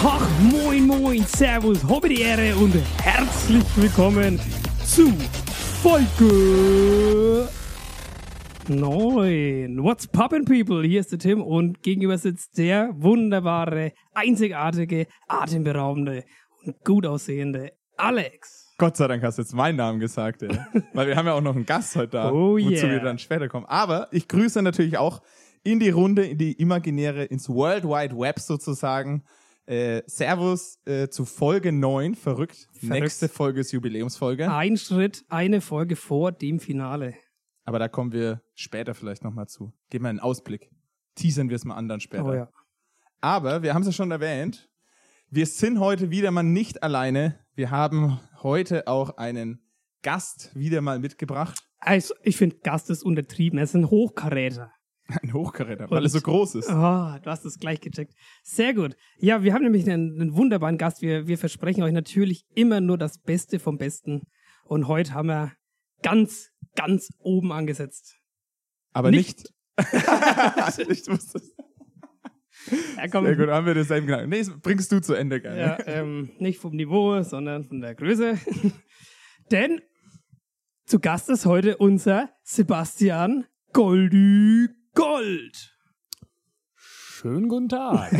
Tag, moin, moin, servus, habe die Ehre und herzlich willkommen zu Folge 9. What's poppin' people? Hier ist der Tim und gegenüber sitzt der wunderbare, einzigartige, atemberaubende und gut aussehende Alex. Gott sei Dank hast du jetzt meinen Namen gesagt, ey. Weil wir haben ja auch noch einen Gast heute da, Oh wozu yeah. wir dann später kommen. Aber ich grüße natürlich auch in die Runde, in die imaginäre, ins World Wide Web sozusagen. Äh, Servus äh, zu Folge 9, verrückt. Verrückt. Nächste Folge ist Jubiläumsfolge. Ein Schritt, eine Folge vor dem Finale. Aber da kommen wir später vielleicht nochmal zu. Geben wir einen Ausblick. Teasern wir es mal an dann später. Oh ja. Aber wir haben es ja schon erwähnt. Wir sind heute wieder mal nicht alleine. Wir haben heute auch einen Gast wieder mal mitgebracht. Also, ich finde, Gast ist untertrieben. Er ist ein Hochkaräter. Ein Hochkaräter, weil er so groß ist. Ah, du hast es gleich gecheckt. Sehr gut. Ja, wir haben nämlich einen, einen wunderbaren Gast. Wir, wir versprechen euch natürlich immer nur das Beste vom Besten. Und heute haben wir ganz, ganz oben angesetzt. Aber Nicht- nicht. ich wusste es. Ja, komm, Sehr gut, haben wir denselben Gedanken. Nee, das bringst du zu Ende gerne. ja, ähm, nicht vom Niveau, sondern von der Größe. Denn zu Gast ist heute unser Sebastian Goldi Gold. Schönen guten Tag.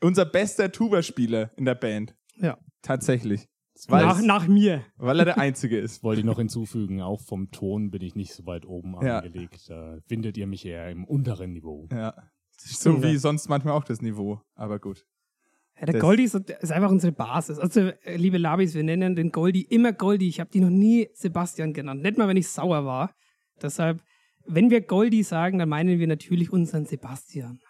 Unser bester Tuba-Spieler in der Band. Ja. Tatsächlich. Weil, Nach, nach mir. weil er der Einzige ist. Wollte ich noch hinzufügen, auch vom Ton bin ich nicht so weit oben Ja. angelegt. Da findet ihr mich eher im unteren Niveau. Ja. So wie sonst manchmal auch das Niveau. Aber gut. Ja, der Das- Goldi ist, ist einfach unsere Basis. Also, äh, liebe Labis, wir nennen den Goldi immer Goldi. Ich habe die noch nie Sebastian genannt. Nicht mal, wenn ich sauer war. Deshalb, wenn wir Goldi sagen, dann meinen wir natürlich unseren Sebastian.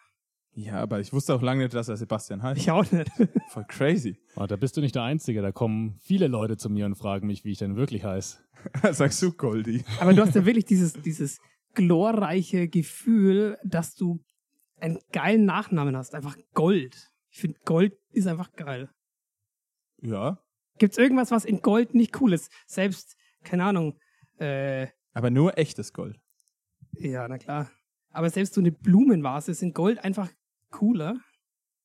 Ja, aber ich wusste auch lange nicht, dass er Sebastian heißt. Ich auch nicht. Voll crazy. Ah, da bist du nicht der Einzige. Da kommen viele Leute zu mir und fragen mich, wie ich denn wirklich heiße. Sagst du Goldie. Aber du hast ja wirklich dieses, dieses glorreiche Gefühl, dass du einen geilen Nachnamen hast. Einfach Gold. Ich finde, Gold ist einfach geil. Ja. Gibt's irgendwas, was in Gold nicht cool ist? Selbst, keine Ahnung, äh, Aber nur echtes Gold. Ja, na klar. Aber selbst so eine Blumenvase in Gold einfach cooler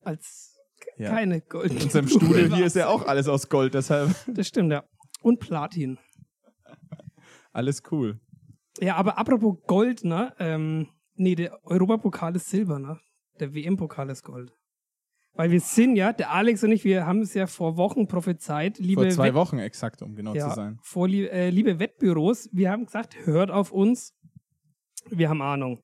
als Ja. keine Gold. In unserem Studio hier ist ja auch alles aus Gold, deshalb Das stimmt, ja. Und Platin. alles cool. Ja, aber apropos Gold, ne? Ähm, nee, der Europapokal ist Silber, ne? Der WM-Pokal ist Gold. Weil wir sind ja, der Alex und ich, wir haben es ja vor Wochen prophezeit, liebe Vor zwei Wett- Wochen exakt, um genau zu ja, sein. vor äh, liebe Wettbüros, wir haben gesagt, hört auf uns, wir haben Ahnung.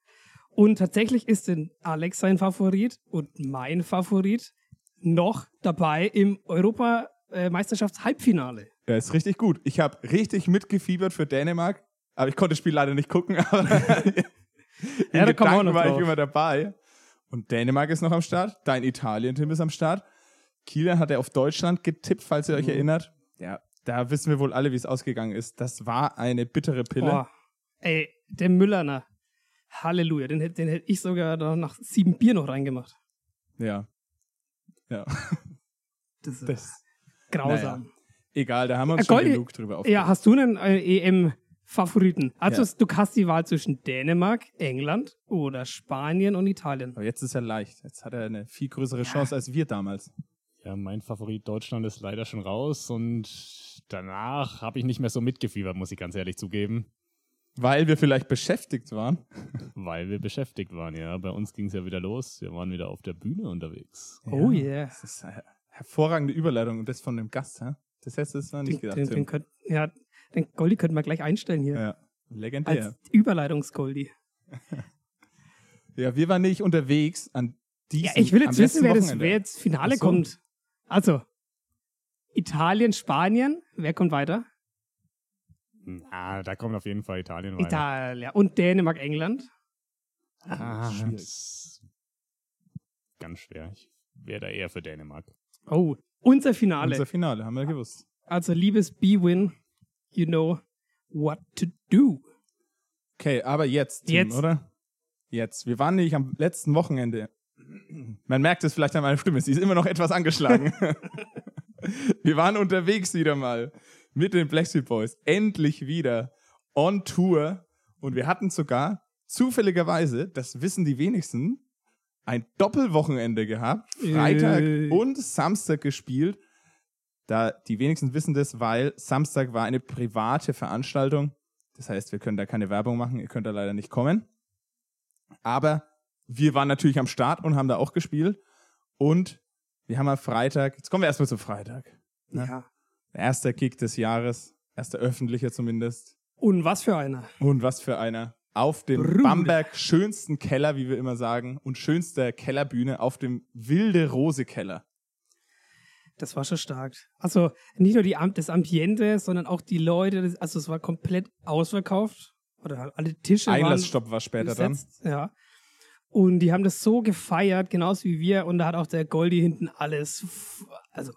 Und tatsächlich ist denn Alex sein Favorit und mein Favorit noch dabei im Europameisterschafts-Halbfinale. Ja, ist richtig gut. Ich habe richtig mitgefiebert für Dänemark, aber ich konnte das Spiel leider nicht gucken. Aber in Ja, Gedanken war ich drauf. immer dabei. Und Dänemark ist noch am Start. Dein Italien, Tim, ist am Start. Kieler hat er auf Deutschland getippt, falls ihr Mhm. euch erinnert. Ja, da wissen wir wohl alle, wie es ausgegangen ist. Das war eine bittere Pille. Boah. Ey, der Müllerner. Halleluja. Den, hätt- den hätte ich sogar noch nach sieben Bier noch reingemacht. Ja. Ja. Das ist Das, grausam. egal, da haben wir uns Äh, schon genug drüber Ja, aufgeregt. hast du einen äh, EM-Favoriten? Also Ja. du hast die Wahl zwischen Dänemark, England oder Spanien und Italien. Aber jetzt ist er leicht. Jetzt hat er eine viel größere Chance als wir damals. Ja, mein Favorit Deutschland ist leider schon raus und danach habe ich nicht mehr so mitgefiebert, muss ich ganz ehrlich zugeben, Weil wir vielleicht beschäftigt waren. weil wir beschäftigt waren. Ja, bei uns ging es ja wieder los. Wir waren wieder auf der Bühne unterwegs. Oh yeah. Das ist eine hervorragende Überleitung und das von dem Gast, hä? Das hättest du jetzt noch nicht Den, gedacht, den, den, könnt, ja, den Goldi könnten wir gleich einstellen hier. Ja, legendär. Als Überleitungsgoldi. ja, wir waren nicht unterwegs an diesem Ja, ich will jetzt wissen, wer, das, wer jetzt Finale so. kommt. Also, Italien, Spanien. Wer kommt weiter? Ah, da kommt auf jeden Fall Italien weiter. Italien. Und Dänemark, England. Ah, schwierig. das- Ganz schwer. Ich wäre da eher für Dänemark. Oh, unser Finale. Unser Finale, haben wir gewusst. Also, liebes B-Win, you know what to do. Okay, aber jetzt, Tim, Jetzt. oder? Jetzt. Wir waren nämlich am letzten Wochenende. Man merkt es vielleicht an meiner Stimme, sie ist immer noch etwas angeschlagen. wir waren unterwegs wieder mal mit den Blackstreet Boys. Endlich wieder on Tour. Und wir hatten sogar zufälligerweise, das wissen die wenigsten, ein Doppelwochenende gehabt. Freitag Äh. und Samstag gespielt. Da die wenigsten wissen das, weil Samstag war eine private Veranstaltung. Das heißt, wir können da keine Werbung machen. Ihr könnt da leider nicht kommen. Aber wir waren natürlich am Start und haben da auch gespielt. Und wir haben am Freitag, jetzt kommen wir erstmal zum Freitag. Ja. Erster Kick des Jahres. Erster öffentlicher zumindest. Und was für einer. Und was für einer. Auf dem Bruder. Bamberg schönsten Keller, wie wir immer sagen, und schönster Kellerbühne auf dem Wilde Rose Keller. Das war schon stark. Also nicht nur die, Am- das Ambiente, sondern auch die Leute. Also es war komplett ausverkauft. Oder alle Tische waren Einlassstopp war später dann. besetzt. Ja. Und die haben das so gefeiert, genauso wie wir. Und da hat auch der Goldi hinten alles, also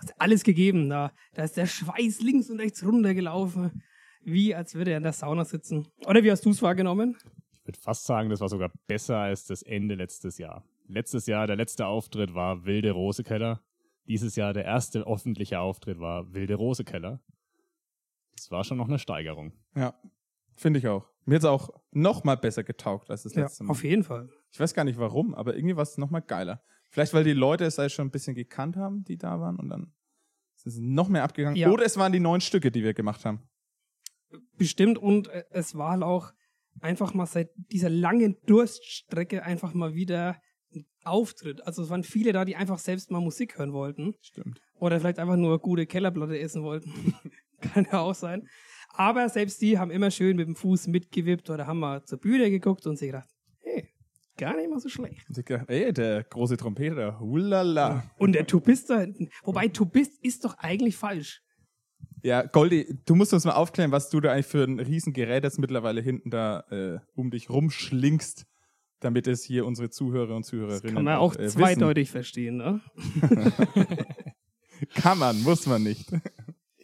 hat alles gegeben. Da, da ist der Schweiß links und rechts runtergelaufen. Wie als würde er in der Sauna sitzen. Oder wie hast du es wahrgenommen? Ich würde fast sagen, das war sogar besser als das Ende letztes Jahr. Letztes Jahr, der letzte Auftritt war Wilde Rosekeller. Dieses Jahr der erste öffentliche Auftritt war Wilde Rosekeller. Das war schon noch eine Steigerung. Ja, finde ich auch. Mir hat es auch noch mal besser getaugt als das Ja, letzte Mal. auf jeden Fall. Ich weiß gar nicht warum, aber irgendwie war es noch mal geiler. Vielleicht, weil die Leute es halt schon ein bisschen gekannt haben, die da waren und dann sind sie noch mehr abgegangen. Ja. Oder es waren die neun Stücke, die wir gemacht haben. Bestimmt. Und äh, es war halt auch einfach mal seit dieser langen Durststrecke einfach mal wieder ein Auftritt. Also es waren viele da, die einfach selbst mal Musik hören wollten. Stimmt. Oder vielleicht einfach nur gute Kellerplatte essen wollten. Kann ja auch sein. Aber selbst die haben immer schön mit dem Fuß mitgewippt oder haben mal zur Bühne geguckt und sich gedacht, gar nicht mal so schlecht. Ey, der große Trompeter, hulala. Und der Tubist da hinten. Wobei Tubist ist doch eigentlich falsch. Ja, Goldi, du musst uns mal aufklären, was du da eigentlich für ein Riesengerät jetzt mittlerweile hinten da äh, um dich rumschlingst, damit es hier unsere Zuhörer und Zuhörerinnen Kann man auch äh, zweideutig verstehen, ne? Wissen. Kann man, muss man nicht.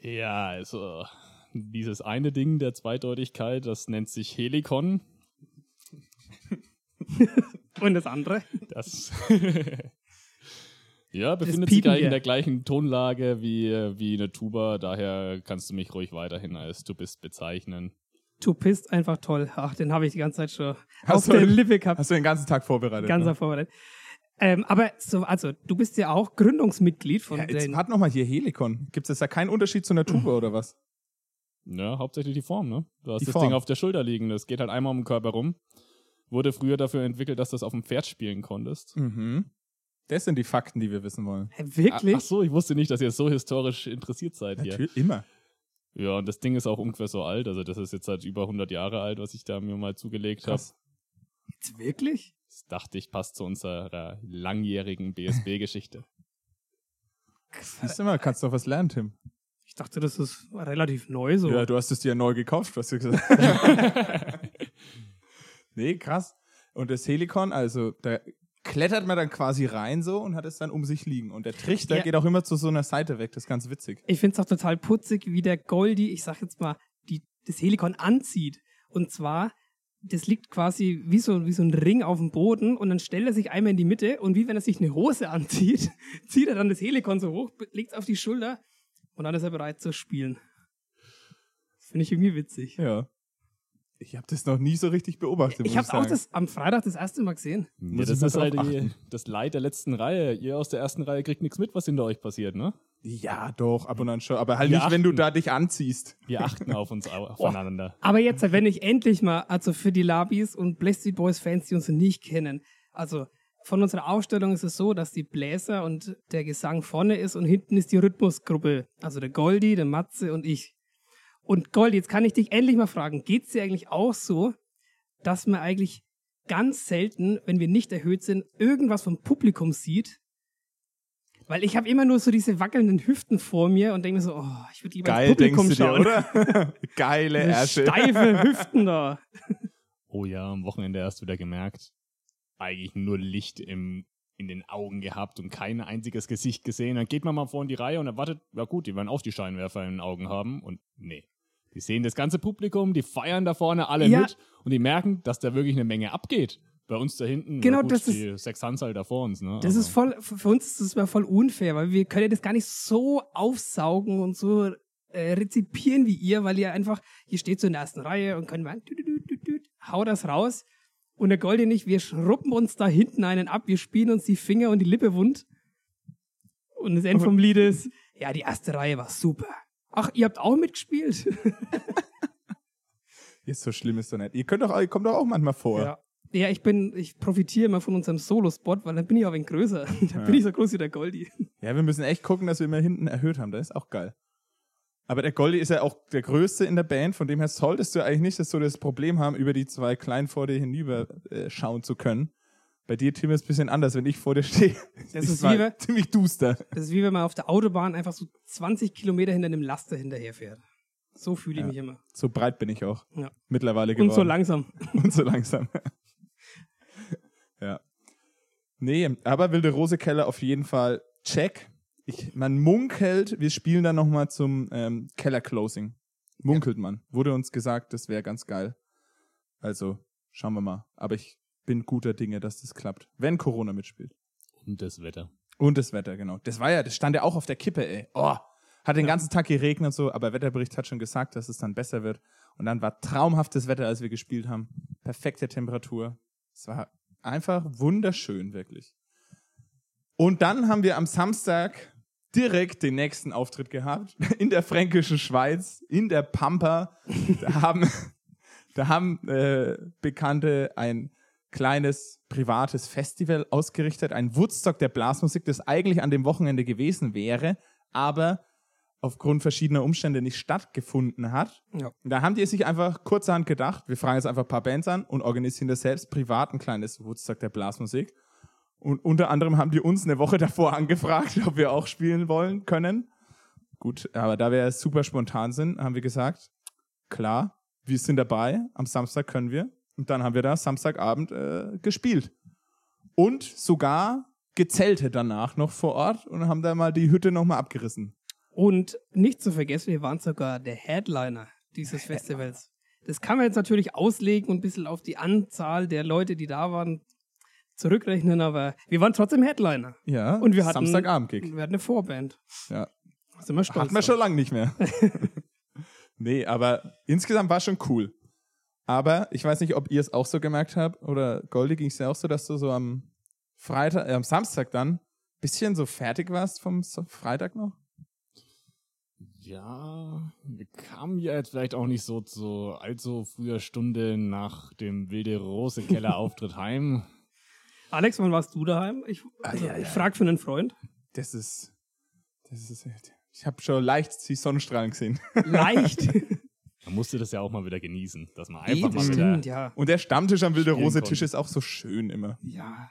Ja, also dieses eine Ding der Zweideutigkeit, das nennt sich Helikon. Und das andere? Das ja, befindet sich piepen eigentlich wir. in der gleichen Tonlage wie, wie eine Tuba, daher kannst du mich ruhig weiterhin als du bist bezeichnen. Tupist einfach toll. Ach, den habe ich die ganze Zeit schon Hast auf du- der Lippe gehabt. Hast du den ganzen Tag vorbereitet? Ganz ne? vorbereitet. Ähm, aber so, also, du bist ja auch Gründungsmitglied von ja, jetzt den. warte noch mal hier Helikon. Gibt es da keinen Unterschied zu einer Tuba oder was? Ja, hauptsächlich die Form, ne? Du hast Die das Form. Ding auf der Schulter liegen, das geht halt einmal um den Körper rum. Wurde früher dafür entwickelt, dass du das auf dem Pferd spielen konntest. Mhm. Das sind die Fakten, die wir wissen wollen. Hä, wirklich? Ach so, ich wusste nicht, dass ihr so historisch interessiert seid hier. Natürlich, immer. Ja, und das Ding ist auch ungefähr so alt, also das ist jetzt seit über 100 Jahre alt, was ich da mir mal zugelegt habe. Jetzt wirklich? Das dachte ich, passt zu unserer langjährigen BSB-Geschichte. Siehst du mal, kannst doch was lernen, Tim. Ich dachte, das ist relativ neu so. Ja, du hast es dir neu gekauft, hast du gesagt. nee, krass. Und das Helikon, also da klettert man dann quasi rein so und hat es dann um sich liegen. Und der Trichter Ja. geht auch immer zu so einer Seite weg. Das ist ganz witzig. Ich finde es auch total putzig, wie der Goldi, ich sag jetzt mal, die, das Helikon anzieht. Und zwar, das liegt quasi wie so, wie so ein Ring auf dem Boden und dann stellt er sich einmal in die Mitte und wie wenn er sich eine Hose anzieht, zieht er dann das Helikon so hoch, legt es auf die Schulter und dann ist er bereit zu spielen. Finde ich irgendwie witzig. Ja. Ich habe das noch nie so richtig beobachtet. Ich habe auch das am Freitag das erste Mal gesehen. Ja, das ist halt die, achten. das Leid der letzten Reihe. Ihr aus der ersten Reihe kriegt nichts mit, was hinter euch passiert, ne? Ja, doch, ab und an schon. Aber halt Wir nicht, wenn du achten. da dich anziehst. Wir achten auf uns au- aufeinander. Aber jetzt, wenn ich endlich mal, also für die Labis und Black Boys Fans, die uns nicht kennen, also von unserer Aufstellung ist es so, dass die Bläser und der Gesang vorne ist und hinten ist die Rhythmusgruppe. Also der Goldi, der Matze und ich. Und Goldi, jetzt kann ich dich endlich mal fragen, geht's dir eigentlich auch so, dass man eigentlich ganz selten, wenn wir nicht erhöht sind, irgendwas vom Publikum sieht? Weil ich habe immer nur so diese wackelnden Hüften vor mir und denke mir so, oh, ich würde lieber Geil, ins Publikum denkst du dir, schauen. oder? Geile Ärsche. Steife Hüften da. Oh ja, am Wochenende erst wieder gemerkt. Eigentlich nur Licht im, in den Augen gehabt und kein einziges Gesicht gesehen. Dann geht man mal vor in die Reihe und erwartet, ja gut, die werden auch die Scheinwerfer in den Augen haben. Und nee. Die sehen das ganze Publikum, die feiern da vorne alle Ja. mit und die merken, dass da wirklich eine Menge abgeht. Bei uns da hinten, Genau, na gut, das die sechs Hansal da vor uns. Ne? Das Aber- ist voll, für uns ist das mal voll unfair, weil wir können das gar nicht so aufsaugen und so äh, rezipieren wie ihr, weil ihr einfach, ihr steht so in der ersten Reihe und könnt mal, hau das raus. Und der Goldi nicht, wir schruppen uns da hinten einen ab, wir spielen uns die Finger und die Lippe wund. Und das Ende vom Lied ist, ja, die erste Reihe war super. Ach, ihr habt auch mitgespielt? Ist so schlimm ist doch nicht. Ihr könnt doch, ihr kommt doch auch manchmal vor. Ja. Ja, ich bin, ich profitiere immer von unserem Solo-Spot, weil dann bin ich auch ein wenig größer. dann bin ich so groß wie der Goldi. Ja, wir müssen echt gucken, dass wir immer hinten erhöht haben. Das ist auch geil. Aber der Goldi ist ja auch der Größte in der Band, von dem her solltest du eigentlich nicht dass so das Problem haben, über die zwei Kleinen vor dir hinüber äh, schauen zu können. Bei dir, Tim, ist es ein bisschen anders, wenn ich vor dir stehe. Das ist wie wenn- ziemlich duster. Das ist wie wenn man auf der Autobahn einfach so 20 Kilometer hinter einem Laster hinterherfährt. So fühle ich Ja. mich immer. So breit bin ich auch Ja. mittlerweile geworden. Und so langsam. Und so langsam. ja. Nee, aber Wilde Rose Keller auf jeden Fall check. Ich, man munkelt, wir spielen dann nochmal zum ähm, Keller-Closing. Munkelt man. Wurde uns gesagt, das wäre ganz geil. Also, schauen wir mal. Aber ich bin guter Dinge, dass das klappt. Wenn Corona mitspielt. Und das Wetter. Und das Wetter, genau. Das war ja, das stand ja auch auf der Kippe, ey. Oh, hat den ganzen Tag geregnet und so, aber Wetterbericht hat schon gesagt, dass es dann besser wird. Und dann war traumhaftes Wetter, als wir gespielt haben. Perfekte Temperatur. Es war einfach wunderschön, wirklich. Und dann haben wir am Samstag direkt den nächsten Auftritt gehabt. In der fränkischen Schweiz, in der Pampa. Da haben, da haben äh, Bekannte ein kleines privates Festival ausgerichtet, ein Woodstock der Blasmusik, das eigentlich an dem Wochenende gewesen wäre, aber aufgrund verschiedener Umstände nicht stattgefunden hat. Ja. Da haben die sich einfach kurzerhand gedacht, wir fragen jetzt einfach ein paar Bands an und organisieren das selbst privat ein kleines Woodstock der Blasmusik. Und unter anderem haben die uns eine Woche davor angefragt, ob wir auch spielen wollen können. Gut, aber da wir super spontan sind, haben wir gesagt, klar, wir sind dabei, am Samstag können wir. Und dann haben wir da Samstagabend äh, gespielt. Und sogar gezeltet danach noch vor Ort und haben da mal die Hütte nochmal abgerissen. Und nicht zu vergessen, wir waren sogar der Headliner dieses Festivals. Das kann man jetzt natürlich auslegen und ein bisschen auf die Anzahl der Leute, die da waren, zurückrechnen, aber wir waren trotzdem Headliner. Ja, Und wir hatten, Samstagabend-Gig. Wir hatten eine Vorband. Ja. Sind wir stolz Hatten wir schon lange nicht mehr. nee, aber insgesamt war schon cool. Aber ich weiß nicht, ob ihr es auch so gemerkt habt oder Goldi ging es ja auch so, dass du so am Freitag, äh, am Samstag dann bisschen so fertig warst vom Freitag noch. Ja, wir kamen ja jetzt vielleicht auch nicht so zu allzu früher Stunde nach dem Wilde Rose Keller Auftritt heim. Alex, wann warst du daheim? Ich, also, Ah, ja, ja. ich frage für einen Freund. Das ist, das ist, ich habe schon leicht die Sonnenstrahlen gesehen. Leicht. Man musste das ja auch mal wieder genießen, dass man einfach mal Eben. wieder Stimmt, ja. Und der Stammtisch am Wilde Rose. Tisch ist auch so schön immer. Ja.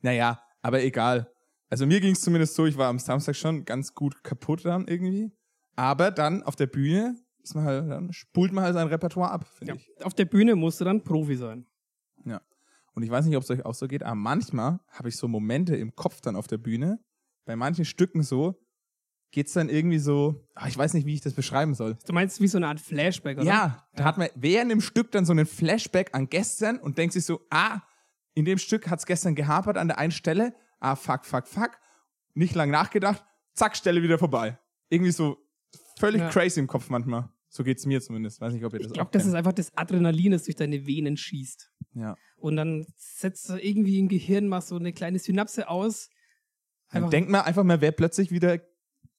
Naja, aber egal. Also mir ging es zumindest so, ich war am Samstag schon ganz gut kaputt dann irgendwie. Aber dann auf der Bühne ist man halt, dann spult man halt sein Repertoire ab, finde ja. ich. Auf der Bühne musst du dann Profi sein. Ja. Und ich weiß nicht, ob es euch auch so geht, aber manchmal habe ich so Momente im Kopf dann auf der Bühne. Bei manchen Stücken so, geht's dann irgendwie so, ach, ich weiß nicht, wie ich das beschreiben soll. Du meinst wie so eine Art Flashback, oder? Ja, da hat man während dem Stück dann so einen Flashback an gestern und denkt sich so, ah, in dem Stück hat's gestern gehapert an der einen Stelle, ah, fuck, fuck, fuck. Nicht lang nachgedacht, zack, Stelle wieder vorbei. Irgendwie so völlig Ja. crazy im Kopf manchmal. So geht's mir zumindest. Weiß nicht, ob ihr das Ich auch glaube, das ist einfach das Adrenalin, das durch deine Venen schießt. Ja. Und dann setzt du irgendwie im Gehirn mal so eine kleine Synapse aus. Dann denkt man einfach mal, wer plötzlich wieder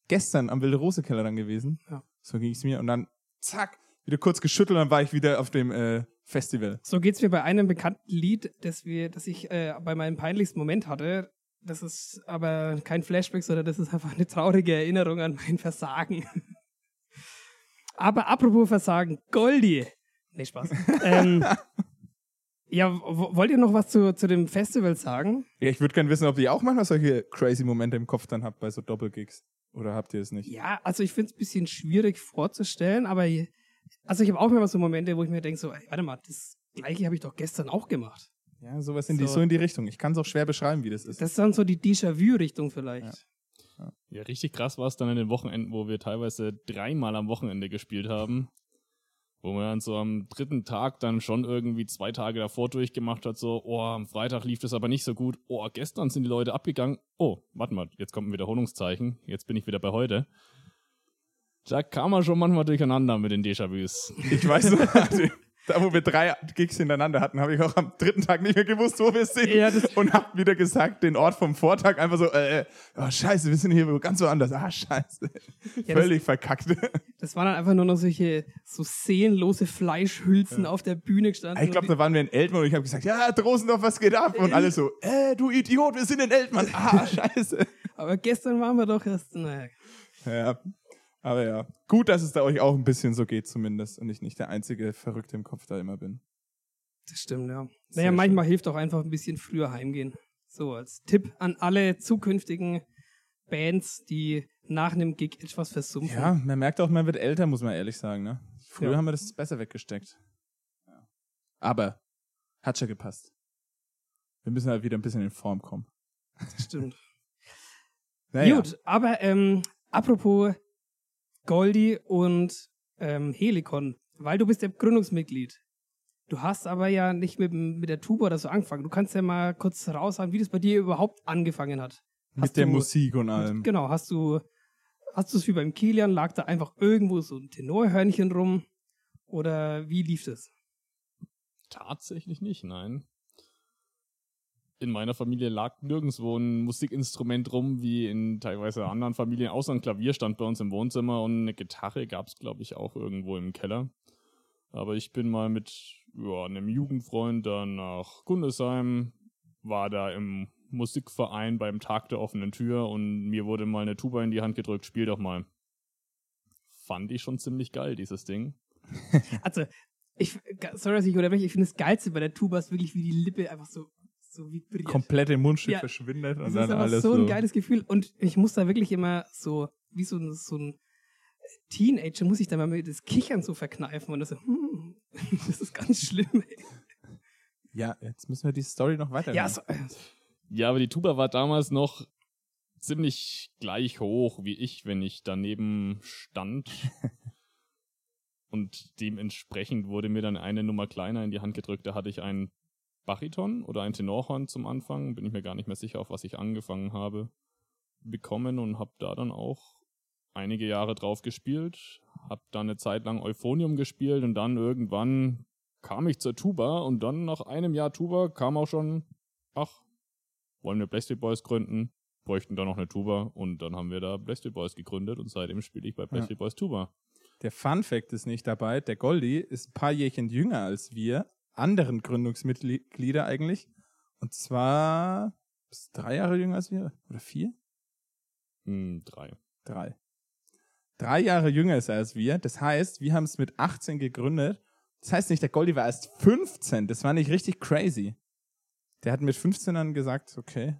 gestern am Wilde Rose Keller dann gewesen. Ja. So ging es mir. Und dann, zack, wieder kurz geschüttelt, dann war ich wieder auf dem äh, Festival. So geht's mir bei einem bekannten Lied, das, wir, das ich äh, bei meinem peinlichsten Moment hatte. Das ist aber kein Flashback, sondern das ist einfach eine traurige Erinnerung an mein Versagen. aber apropos Versagen, Goldi. Nee, Spaß. ähm, ja, wollt ihr noch was zu, zu dem Festival sagen? Ja, ich würde gerne wissen, ob ihr auch manchmal solche crazy Momente im Kopf dann habt bei so Doppelgigs. Oder habt ihr es nicht? Ja, also ich finde es ein bisschen schwierig vorzustellen, aber also ich habe auch immer so Momente, wo ich mir denke, so, ey, warte mal, das gleiche habe ich doch gestern auch gemacht. Ja, sowas in die, So. so in die Richtung. Ich kann es auch schwer beschreiben, wie das ist. Das ist dann so die Déjà-vu-Richtung vielleicht. Ja, richtig krass war es dann in den Wochenenden, wo wir teilweise dreimal am Wochenende gespielt haben. Wo man dann so am dritten Tag dann schon irgendwie zwei Tage davor durchgemacht hat, so, oh, am Freitag lief das aber nicht so gut. Oh, gestern sind die Leute abgegangen. Oh, warte mal, jetzt kommt ein Wiederholungszeichen. Jetzt bin ich wieder bei heute. Da kam man schon manchmal durcheinander mit den Déjà-vus. Ich weiß noch, Da, wo wir drei Gigs hintereinander hatten, habe ich auch am dritten Tag nicht mehr gewusst, wo wir sind. Ja, das- und hab wieder gesagt, den Ort vom Vortag einfach so, äh, oh scheiße, wir sind hier ganz woanders. Ah, scheiße. Ja, Völlig verkackt. Das waren dann einfach nur noch solche so seelenlose Fleischhülsen auf der Bühne gestanden. Ich glaube, da waren wir in Eltmann und ich habe gesagt, ja, Drosendorf, was geht ab? Und alle so, äh, du Idiot, wir sind in Eltmann. Ah, scheiße. Aber gestern waren wir doch erst. Naja. Ja, aber ja. Gut, dass es da euch auch ein bisschen so geht zumindest und ich nicht der einzige Verrückte im Kopf da immer bin. Das stimmt, ja. Sehr Naja, manchmal hilft auch einfach ein bisschen früher heimgehen. So als Tipp an alle zukünftigen Bands, die nach einem Gig etwas versumpfen. Ja, man merkt auch, man wird älter, muss man ehrlich sagen. Ne? Früher Ja. haben wir das besser weggesteckt. Ja. Aber hat schon gepasst. Wir müssen halt wieder ein bisschen in Form kommen. Das stimmt. Naja. Gut, aber ähm, apropos Goldie und ähm, Helikon, weil du bist ja Gründungsmitglied. Du hast aber ja nicht mit, mit der Tuba oder so angefangen. Du kannst ja mal kurz raushauen, wie das bei dir überhaupt angefangen hat. Mit Hast der du- Musik und allem. Genau, hast du, hast du es wie beim Kilian, lag da einfach irgendwo so ein Tenorhörnchen rum? Oder wie lief das? Tatsächlich nicht, nein. In meiner Familie lag nirgendwo ein Musikinstrument rum, wie in teilweise anderen Familien, außer ein Klavier stand bei uns im Wohnzimmer und eine Gitarre gab es, glaube ich, auch irgendwo im Keller. Aber ich bin mal mit ja, einem Jugendfreund dann nach Gundesheim, war da im Musikverein beim Tag der offenen Tür und mir wurde mal eine Tuba in die Hand gedrückt, spiel doch mal. Fand ich schon ziemlich geil, dieses Ding. Also, ich, sorry, dass ich unterbreche, ich finde das Geilste bei der Tuba ist wirklich, wie die Lippe einfach so, so vibriert. Komplette Mundstück Ja. verschwindet und Das dann ist aber alles so so. ein geiles Gefühl. Und ich muss da wirklich immer so, wie so ein, so ein Teenager, muss ich da mal mit das Kichern so verkneifen und das so, hm, das ist ganz schlimm. Ey. ja, jetzt müssen wir die Story noch weiter. Ja, so, Ja, aber die Tuba war damals noch ziemlich gleich hoch wie ich, wenn ich daneben stand. Und dementsprechend wurde mir dann eine Nummer kleiner in die Hand gedrückt. Da hatte ich ein Bariton oder ein Tenorhorn zum Anfang. Bin ich mir gar nicht mehr sicher, auf was ich angefangen habe, bekommen und habe da dann auch einige Jahre drauf gespielt. Hab dann eine Zeit lang Euphonium gespielt und dann irgendwann kam ich zur Tuba und dann nach einem Jahr Tuba kam auch schon, ach, wollen wir Blackstreet Boys gründen, bräuchten da noch eine Tuba und dann haben wir da Blackstreet Boys gegründet und seitdem spiele ich bei Blackstreet Boys Tuba. Der Fun Fact ist nicht dabei. Der Goldie ist ein paar Jährchen jünger als wir, anderen Gründungsmitglieder eigentlich. Und zwar ist drei Jahre jünger als wir. Oder vier? Hm, drei. Drei. Drei Jahre jünger ist er als wir. Das heißt, wir haben es mit 18 gegründet. Das heißt nicht, der Goldie war erst 15. Das war nicht richtig crazy. Der hat mit 15 dann gesagt, okay,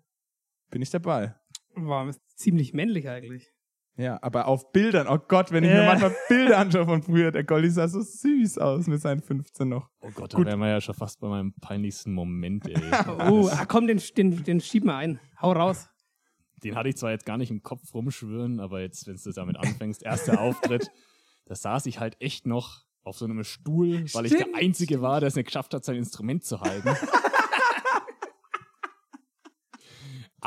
bin ich dabei. war ziemlich männlich eigentlich. Ja, aber auf Bildern, oh Gott, wenn ich mir Äh. manchmal Bilder anschaue von früher, der Goldie sah so süß aus mit seinen 15 noch. Oh Gott, da wären wir ja schon fast bei meinem peinlichsten Moment, ey. Oh, ah, komm, den, den, den schieb mal ein. Hau raus. Den hatte ich zwar jetzt gar nicht im Kopf rumschwören, aber jetzt, wenn du damit anfängst, erster Auftritt, da saß ich halt echt noch auf so einem Stuhl, weil ich der Stimmt. Einzige war, der es nicht geschafft hat, sein Instrument zu halten.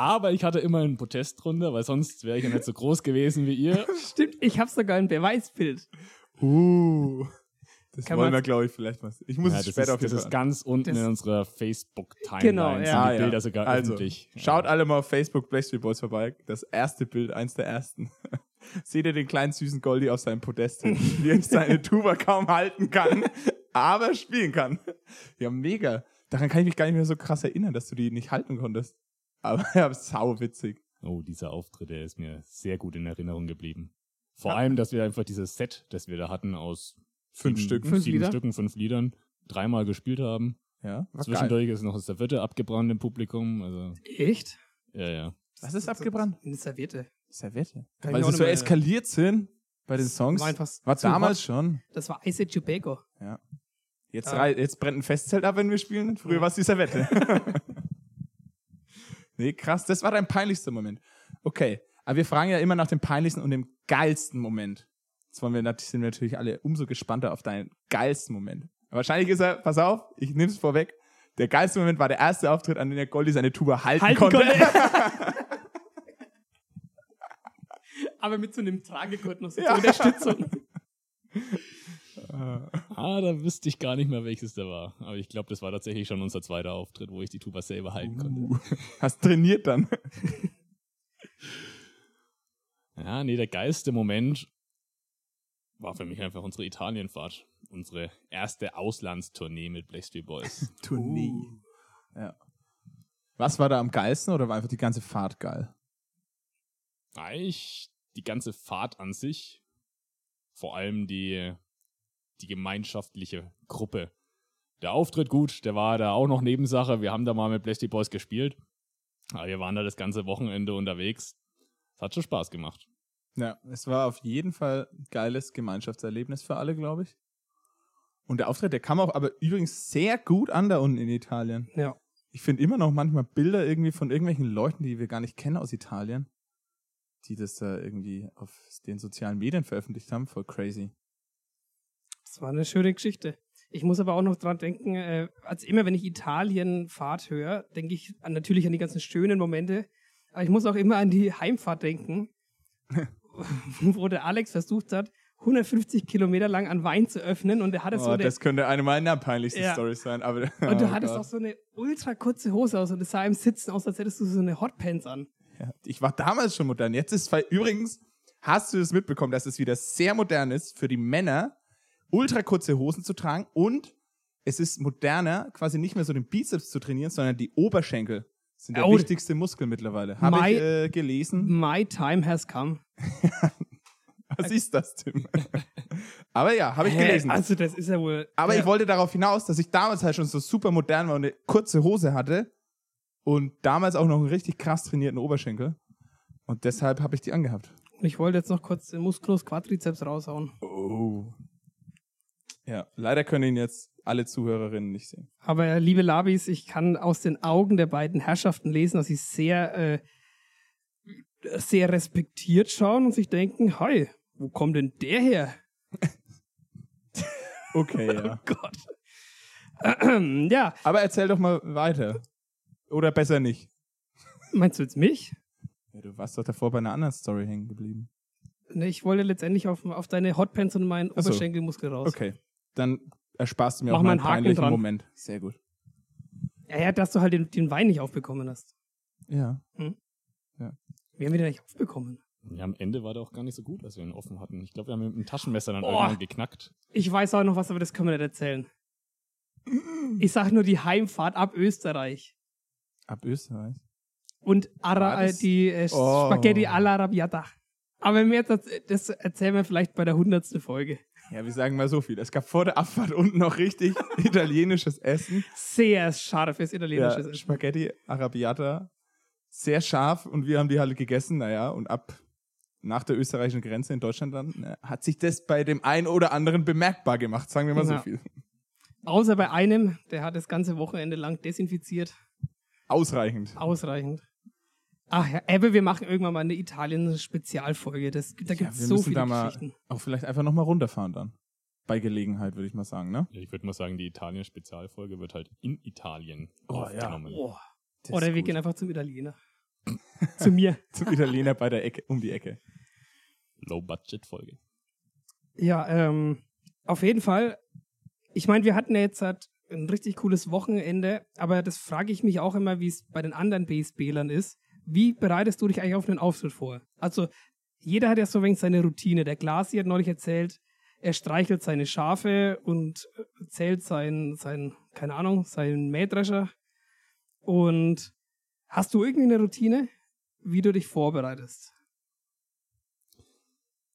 aber ich hatte immer einen Protest drunter, weil sonst wäre ich ja nicht so groß gewesen wie ihr. Stimmt, ich habe sogar ein Beweisbild. Uh. Das Kann wollen man- wir, glaube ich, vielleicht mal. Ich muss Ja, es das später ist, auf das ist ganz unten Das- in unserer Facebook-Timeline. Genau, sind ja. die Bilder sogar also, öffentlich. Schaut alle mal auf Facebook Blackstreet Boys vorbei. Das erste Bild, eins der ersten. Seht ihr den kleinen süßen Goldie auf seinem Podest, wie er seine Tuba kaum halten kann, aber spielen kann. Ja, mega. Daran kann ich mich gar nicht mehr so krass erinnern, dass du die nicht halten konntest. Aber ja, sau witzig. Oh, dieser Auftritt, der ist mir sehr gut in Erinnerung geblieben. Vor allem, dass wir einfach dieses Set, das wir da hatten, aus Fünf sieben, Stücken. Fünf sieben Lieder? Stücken, fünf Liedern, dreimal gespielt haben. Ja, war geil. Zwischendurch ist noch das Serviette abgebrannt im Publikum. Also, Echt? ja, ja. Was ist abgebrannt? Eine Serviette. Serviette. Kann Weil sie so eskaliert sind bei den Songs. War einfach War damals hot. schon. Das war Ice Age Tobago. Jetzt, Ah. jetzt brennt ein Festzelt ab, wenn wir spielen. Früher war es die Servette. nee, krass. Das war dein peinlichster Moment. Okay. Aber wir fragen ja immer nach dem peinlichsten und dem geilsten Moment. Jetzt wollen wir, sind wir natürlich alle umso gespannter auf deinen geilsten Moment. Wahrscheinlich ist er, pass auf, ich nehme es vorweg. Der geilste Moment war der erste Auftritt, an dem der Goldie seine Tuba halten, Halten konnte. konnte. Aber mit so einem Tragegurt noch so Ja. zur Unterstützung. Ah, da wüsste ich gar nicht mehr, welches da war. Aber ich glaube, das war tatsächlich schon unser zweiter Auftritt, wo ich die Tuba selber halten konnte. Uh, hast trainiert dann. Ja, nee, der geilste Moment war für mich einfach unsere Italienfahrt. Unsere erste Auslandstournee mit Blackstreet Boys. Tournee. Ja. Was war da am geilsten oder war einfach die ganze Fahrt geil? Eigentlich die ganze Fahrt an sich. Vor allem die, die gemeinschaftliche Gruppe. Der Auftritt gut, der war da auch noch Nebensache. Wir haben da mal mit Blackstreet Boys gespielt. Aber wir waren da das ganze Wochenende unterwegs. Es hat schon Spaß gemacht. Ja, es war auf jeden Fall ein geiles Gemeinschaftserlebnis für alle, glaube ich. Und der Auftritt, der kam auch aber übrigens sehr gut an da unten in Italien. Ja. Ich finde immer noch manchmal Bilder irgendwie von irgendwelchen Leuten, die wir gar nicht kennen aus Italien, die das da irgendwie auf den sozialen Medien veröffentlicht haben. Voll crazy. Das war eine schöne Geschichte. Ich muss aber auch noch dran denken, äh, als immer, wenn ich Italien-Fahrt höre, denke ich an, natürlich an die ganzen schönen Momente. Aber ich muss auch immer an die Heimfahrt denken, wo der Alex versucht hat, 150 Kilometer lang an Wein zu öffnen und er hatte so Oh, eine, das könnte eine meiner peinlichsten Ja. Stories sein. Aber, und du oh hattest Gott. auch so eine ultra kurze Hose aus und es sah im Sitzen aus, als hättest du so eine Hotpants an. Ja, ich war damals schon modern. Jetzt ist übrigens, hast du es mitbekommen, dass es wieder sehr modern ist für die Männer, ultra kurze Hosen zu tragen und es ist moderner, quasi nicht mehr so den Bizeps zu trainieren, sondern die Oberschenkel sind der Oh. wichtigste Muskel mittlerweile. Habe My- ich äh, gelesen. My time has come. Was ist das, Tim? Aber ja, habe ich gelesen. Also das ist ja wohl. Aber ja. ich wollte darauf hinaus, dass ich damals halt schon so super modern war und eine kurze Hose hatte und damals auch noch einen richtig krass trainierten Oberschenkel. Und deshalb habe ich die angehabt. Ich wollte jetzt noch kurz den Musculus Quadriceps raushauen. Oh. Ja, leider können ihn jetzt alle Zuhörerinnen nicht sehen. Aber äh, liebe Labis, ich kann aus den Augen der beiden Herrschaften lesen, dass sie sehr, äh, sehr respektiert schauen und sich denken, hi, wo kommt denn der her? Okay, ja. Gott. ja, Aber erzähl doch mal weiter. Oder besser nicht. meinst du jetzt mich? Ja, du warst doch davor bei einer anderen Story hängen geblieben. Ne, ich wollte letztendlich auf, auf deine Hotpants und meinen. Oberschenkelmuskel raus. Okay. Dann ersparst du mir Mach auch mal einen einen Haken peinlichen dran. Moment. Sehr gut. Ja, ja, dass du halt den, den Wein nicht aufbekommen hast. Ja. Wie haben wir den nicht aufbekommen? Ja, am Ende war der auch gar nicht so gut, als wir ihn offen hatten. Ich glaube, wir haben mit dem Taschenmesser dann Oh. irgendwann geknackt. Ich weiß auch noch was, aber das können wir nicht erzählen. Ich sag nur die Heimfahrt ab Österreich. Ab Österreich. Und Ara, äh, die äh, Oh. Spaghetti alla Rabiata. Aber mehr, das, das erzählen wir vielleicht bei der hundertsten Folge. Ja, wir sagen mal so viel. Es gab vor der Abfahrt unten noch richtig italienisches Essen. Sehr scharfes Ja, italienisches Essen. Spaghetti Arabiata. Sehr scharf und wir haben die halt gegessen. Naja, und ab nach der österreichischen Grenze in Deutschland dann äh, hat sich das bei dem einen oder anderen bemerkbar gemacht, sagen wir mal Ja. so viel. Außer bei einem, der hat das ganze Wochenende lang desinfiziert. Ausreichend. Ausreichend. Ach ja, aber wir machen irgendwann mal eine Italien-Spezialfolge. Das- Da gibt Ja, es so viele da mal Geschichten. auch vielleicht einfach nochmal runterfahren dann. Bei Gelegenheit, würde ich mal sagen, ne? Ich würde mal sagen, die Italien-Spezialfolge wird halt in Italien Oh, ja. aufgenommen. Oh. Das Oder wir gut. gehen einfach zum Italiener. Zu mir. zum Italiener bei der Ecke, um die Ecke. Low-Budget-Folge. Ja, ähm, auf jeden Fall. Ich meine, wir hatten ja jetzt halt ein richtig cooles Wochenende, aber das frage ich mich auch immer, wie es bei den anderen BSB-Lern ist. Wie bereitest du dich eigentlich auf einen Auftritt vor? Also, jeder hat ja so ein wenig seine Routine. Der Glasi hat neulich erzählt, er streichelt seine Schafe und äh, zählt sein, sein, keine Ahnung, seinen Mähdrescher. Und hast du irgendwie eine Routine, wie du dich vorbereitest?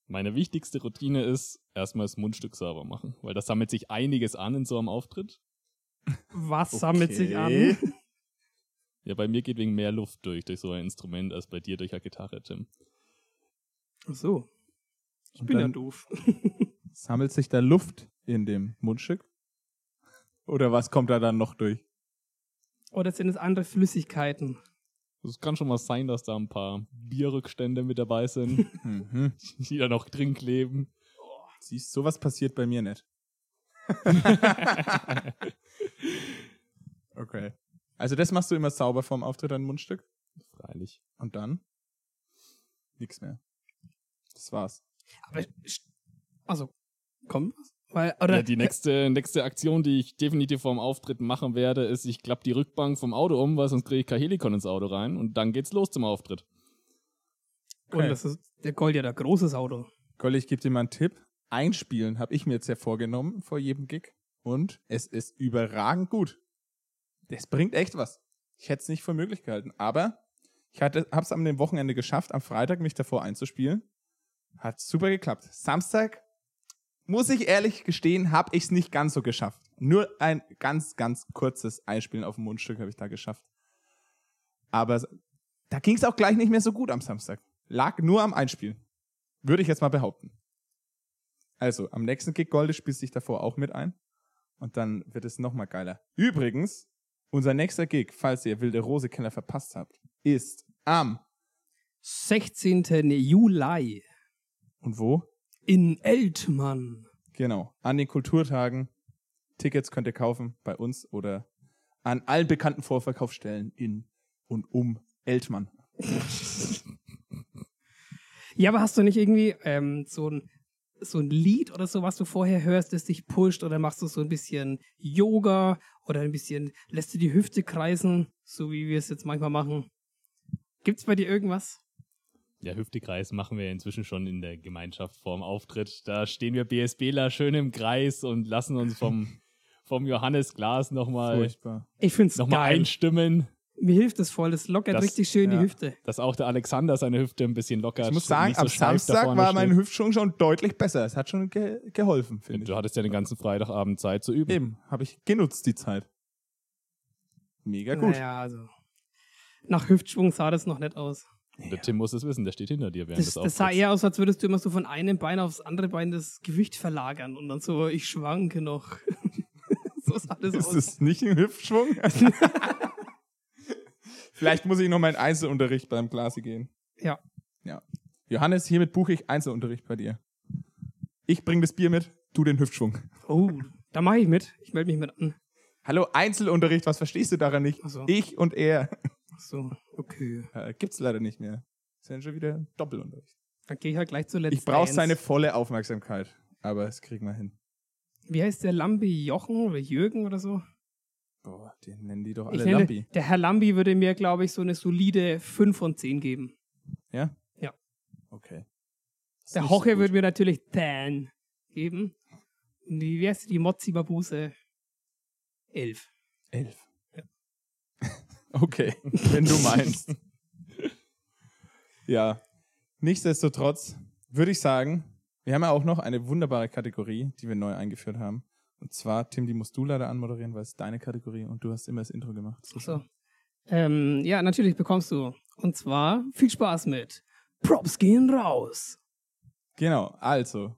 Meine wichtigste Routine ist, erstmal das Mundstück sauber machen, weil da sammelt sich einiges an in so einem Auftritt. Was sammelt sich an? Ja, bei mir geht wegen mehr Luft durch, durch so ein Instrument, als bei dir durch eine Gitarre, Tim. Ach so. Ich Und bin ja dann- doof. Sammelt sich da Luft in dem Mundstück? Oder was kommt da dann noch durch? Oder sind es andere Flüssigkeiten? Es kann schon mal sein, dass da ein paar Bierrückstände mit dabei sind, Mhm. die da noch drin kleben. Siehst, sowas passiert bei mir nicht. okay. Also das machst du immer sauber vorm Auftritt, dein Mundstück? Freilich. Und dann? Nix mehr. Das war's. Aber, st- also, kommt was? Weil, oder Ja, die nächste, nächste Aktion, die ich definitiv vorm Auftritt machen werde, ist, ich klappe die Rückbank vom Auto um, weil sonst kriege ich kein Helikon ins Auto rein und dann geht's los zum Auftritt. und das ist der Gold ja der großes Auto. Golli, ich gebe dir mal einen Tipp. Einspielen habe ich mir jetzt ja vorgenommen vor jedem Gig. Und es ist überragend gut. Das bringt echt was. Ich hätte es nicht für möglich gehalten. Aber ich habe es am Wochenende geschafft, am Freitag mich davor einzuspielen. Hat super geklappt. Samstag, muss ich ehrlich gestehen, habe ich es nicht ganz so geschafft. Nur ein ganz, ganz kurzes Einspielen auf dem Mundstück habe ich da geschafft. Aber da ging es auch gleich nicht mehr so gut am Samstag. Lag nur am Einspielen. Würde ich jetzt mal behaupten. Also, am nächsten Gig Golde spielst du dich davor auch mit ein. Und dann wird es nochmal geiler. Übrigens, unser nächster Gig, falls ihr Wilde Rose Keller verpasst habt, ist am 16. Juli und wo? in Eltmann. Genau, an den Kulturtagen. Tickets könnt ihr kaufen bei uns oder an allen bekannten Vorverkaufsstellen in und um Eltmann. Ja, aber hast du nicht irgendwie ähm, so ein so ein Lied oder so, was du vorher hörst, das dich pusht oder machst du so ein bisschen Yoga oder ein bisschen lässt du die Hüfte kreisen, so wie wir es jetzt manchmal machen? Gibt's bei dir irgendwas? Ja, Hüftekreis machen wir inzwischen schon in der Gemeinschaft vorm Auftritt. Da stehen wir BSBler schön im Kreis und lassen uns vom, vom Johannes Glas nochmal noch mal einstimmen, Mir hilft das voll, das lockert Das- richtig schön ja. die Hüfte. dass auch der Alexander seine Hüfte ein bisschen lockert. Ich muss sagen, so da Samstag war mein steht. Hüftschwung schon deutlich besser. Es hat schon ge geholfen, finde ich. Du hattest ja den ganzen Freitagabend Zeit zu üben. Eben, habe ich genutzt die Zeit. Mega gut. Naja, also. Nach Hüftschwung sah das noch nicht aus. Und der Tim muss es wissen, der steht hinter dir während Das, des das sah eher aus, als würdest du immer so von einem Bein aufs andere Bein das Gewicht verlagern und dann so, ich schwanke noch. so sah das Ist aus. es nicht ein Hüftschwung? Vielleicht muss ich noch mal in Einzelunterricht beim Glasi gehen. Ja. Ja. Johannes, hiermit buche ich Einzelunterricht bei dir. Ich bring das Bier mit, du den Hüftschwung. Oh, da mache ich mit. Ich melde mich mit an. Hallo, Einzelunterricht, was verstehst du daran nicht? Ach so. Ich und er. Ach so, okay. Äh, gibt's leider nicht mehr. Ist ja schon wieder Doppelunterricht. Dann gehe ich halt gleich zu Let's Ich brauche seine volle Aufmerksamkeit. Aber es kriegen wir hin. Wie heißt der Lambi? Jochen oder Jürgen oder so? Boah, den nennen die doch alle nenne, Lampi. der Herr Lambi würde mir, glaube ich, so eine solide 5 von 10 geben. Ja? Ja. Okay. Ist Der so Hoche gut. würde mir natürlich 10 geben. Und die, wie heißt die, die Mozzi Babuse? 11. Elf. Okay, wenn du meinst. ja. Nichtsdestotrotz würde ich sagen, wir haben ja auch noch eine wunderbare Kategorie, die wir neu eingeführt haben. Und zwar, Tim, die musst du leider anmoderieren, weil es deine Kategorie und du hast immer das Intro gemacht. So. Ähm, ja, natürlich bekommst du. Und zwar viel Spaß mit Props gehen raus. Genau, also,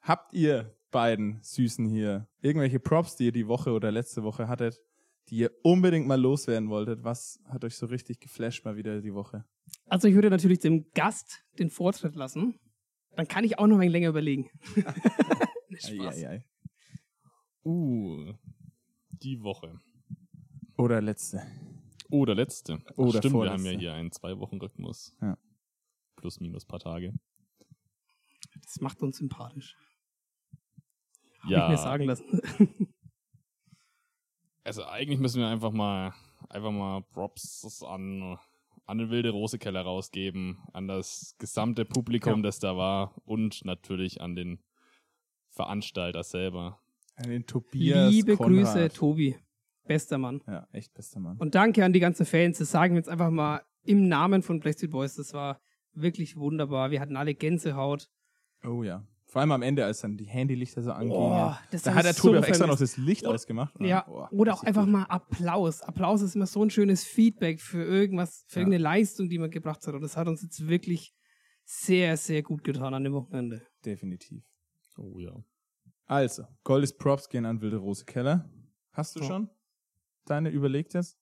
habt ihr beiden Süßen hier irgendwelche Props, die ihr die Woche oder letzte Woche hattet, die ihr unbedingt mal loswerden wolltet? Was hat euch so richtig geflasht mal wieder die Woche? Also ich würde natürlich dem Gast den Vortritt lassen. Dann kann ich auch noch ein wenig länger überlegen. Spaß. Eieiei. Uh, die Woche. Oder letzte. Oder letzte. Oder Stimmt, wir haben vorletzte. ja hier einen Zwei-Wochen-Rhythmus. Ja. Plus, minus paar Tage. Das macht uns sympathisch. Hab Ja. ich mir sagen lassen. Also eigentlich müssen wir einfach mal einfach mal Props an an den wilde Rosekeller rausgeben, an das gesamte Publikum, Ja. das da war und natürlich an den Veranstalter selber. An den Tobias Liebe Konrad. Grüße, Tobi. Bester Mann. Ja, echt bester Mann. Und danke an die ganzen Fans. Das sagen wir jetzt einfach mal im Namen von Blackstreet Boys. Das war wirklich wunderbar. Wir hatten alle Gänsehaut. Oh ja. Vor allem am Ende, als dann die Handylichter so angingen. Oh, das da hat der Tobi so auch extra noch das Licht Oder- ausgemacht. Ja, Oh, oder auch einfach gut. mal Applaus. Applaus ist immer so ein schönes Feedback für irgendwas, für Ja. irgendeine Leistung, die man gebracht hat. Und das hat uns jetzt wirklich sehr, sehr gut getan an dem Wochenende. Definitiv. Oh ja. Also, Goldes Props gehen an Wilde Rose Keller. Hast du Ja. schon deine überlegt jetzt?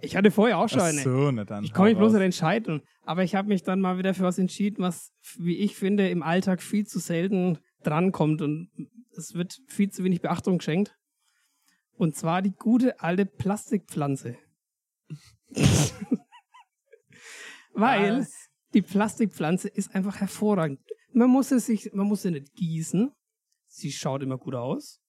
Ich hatte vorher auch schon Ach eine. so, na dann. Ich mich hau bloß nicht entscheiden. Aber ich habe mich dann mal wieder für was entschieden, was, wie ich finde, im Alltag viel zu selten drankommt und es wird viel zu wenig Beachtung geschenkt. Und zwar die gute alte Plastikpflanze. Weil Was? die Plastikpflanze ist einfach hervorragend. Man muss es sich, man muss sie nicht gießen, Sie schaut immer gut aus.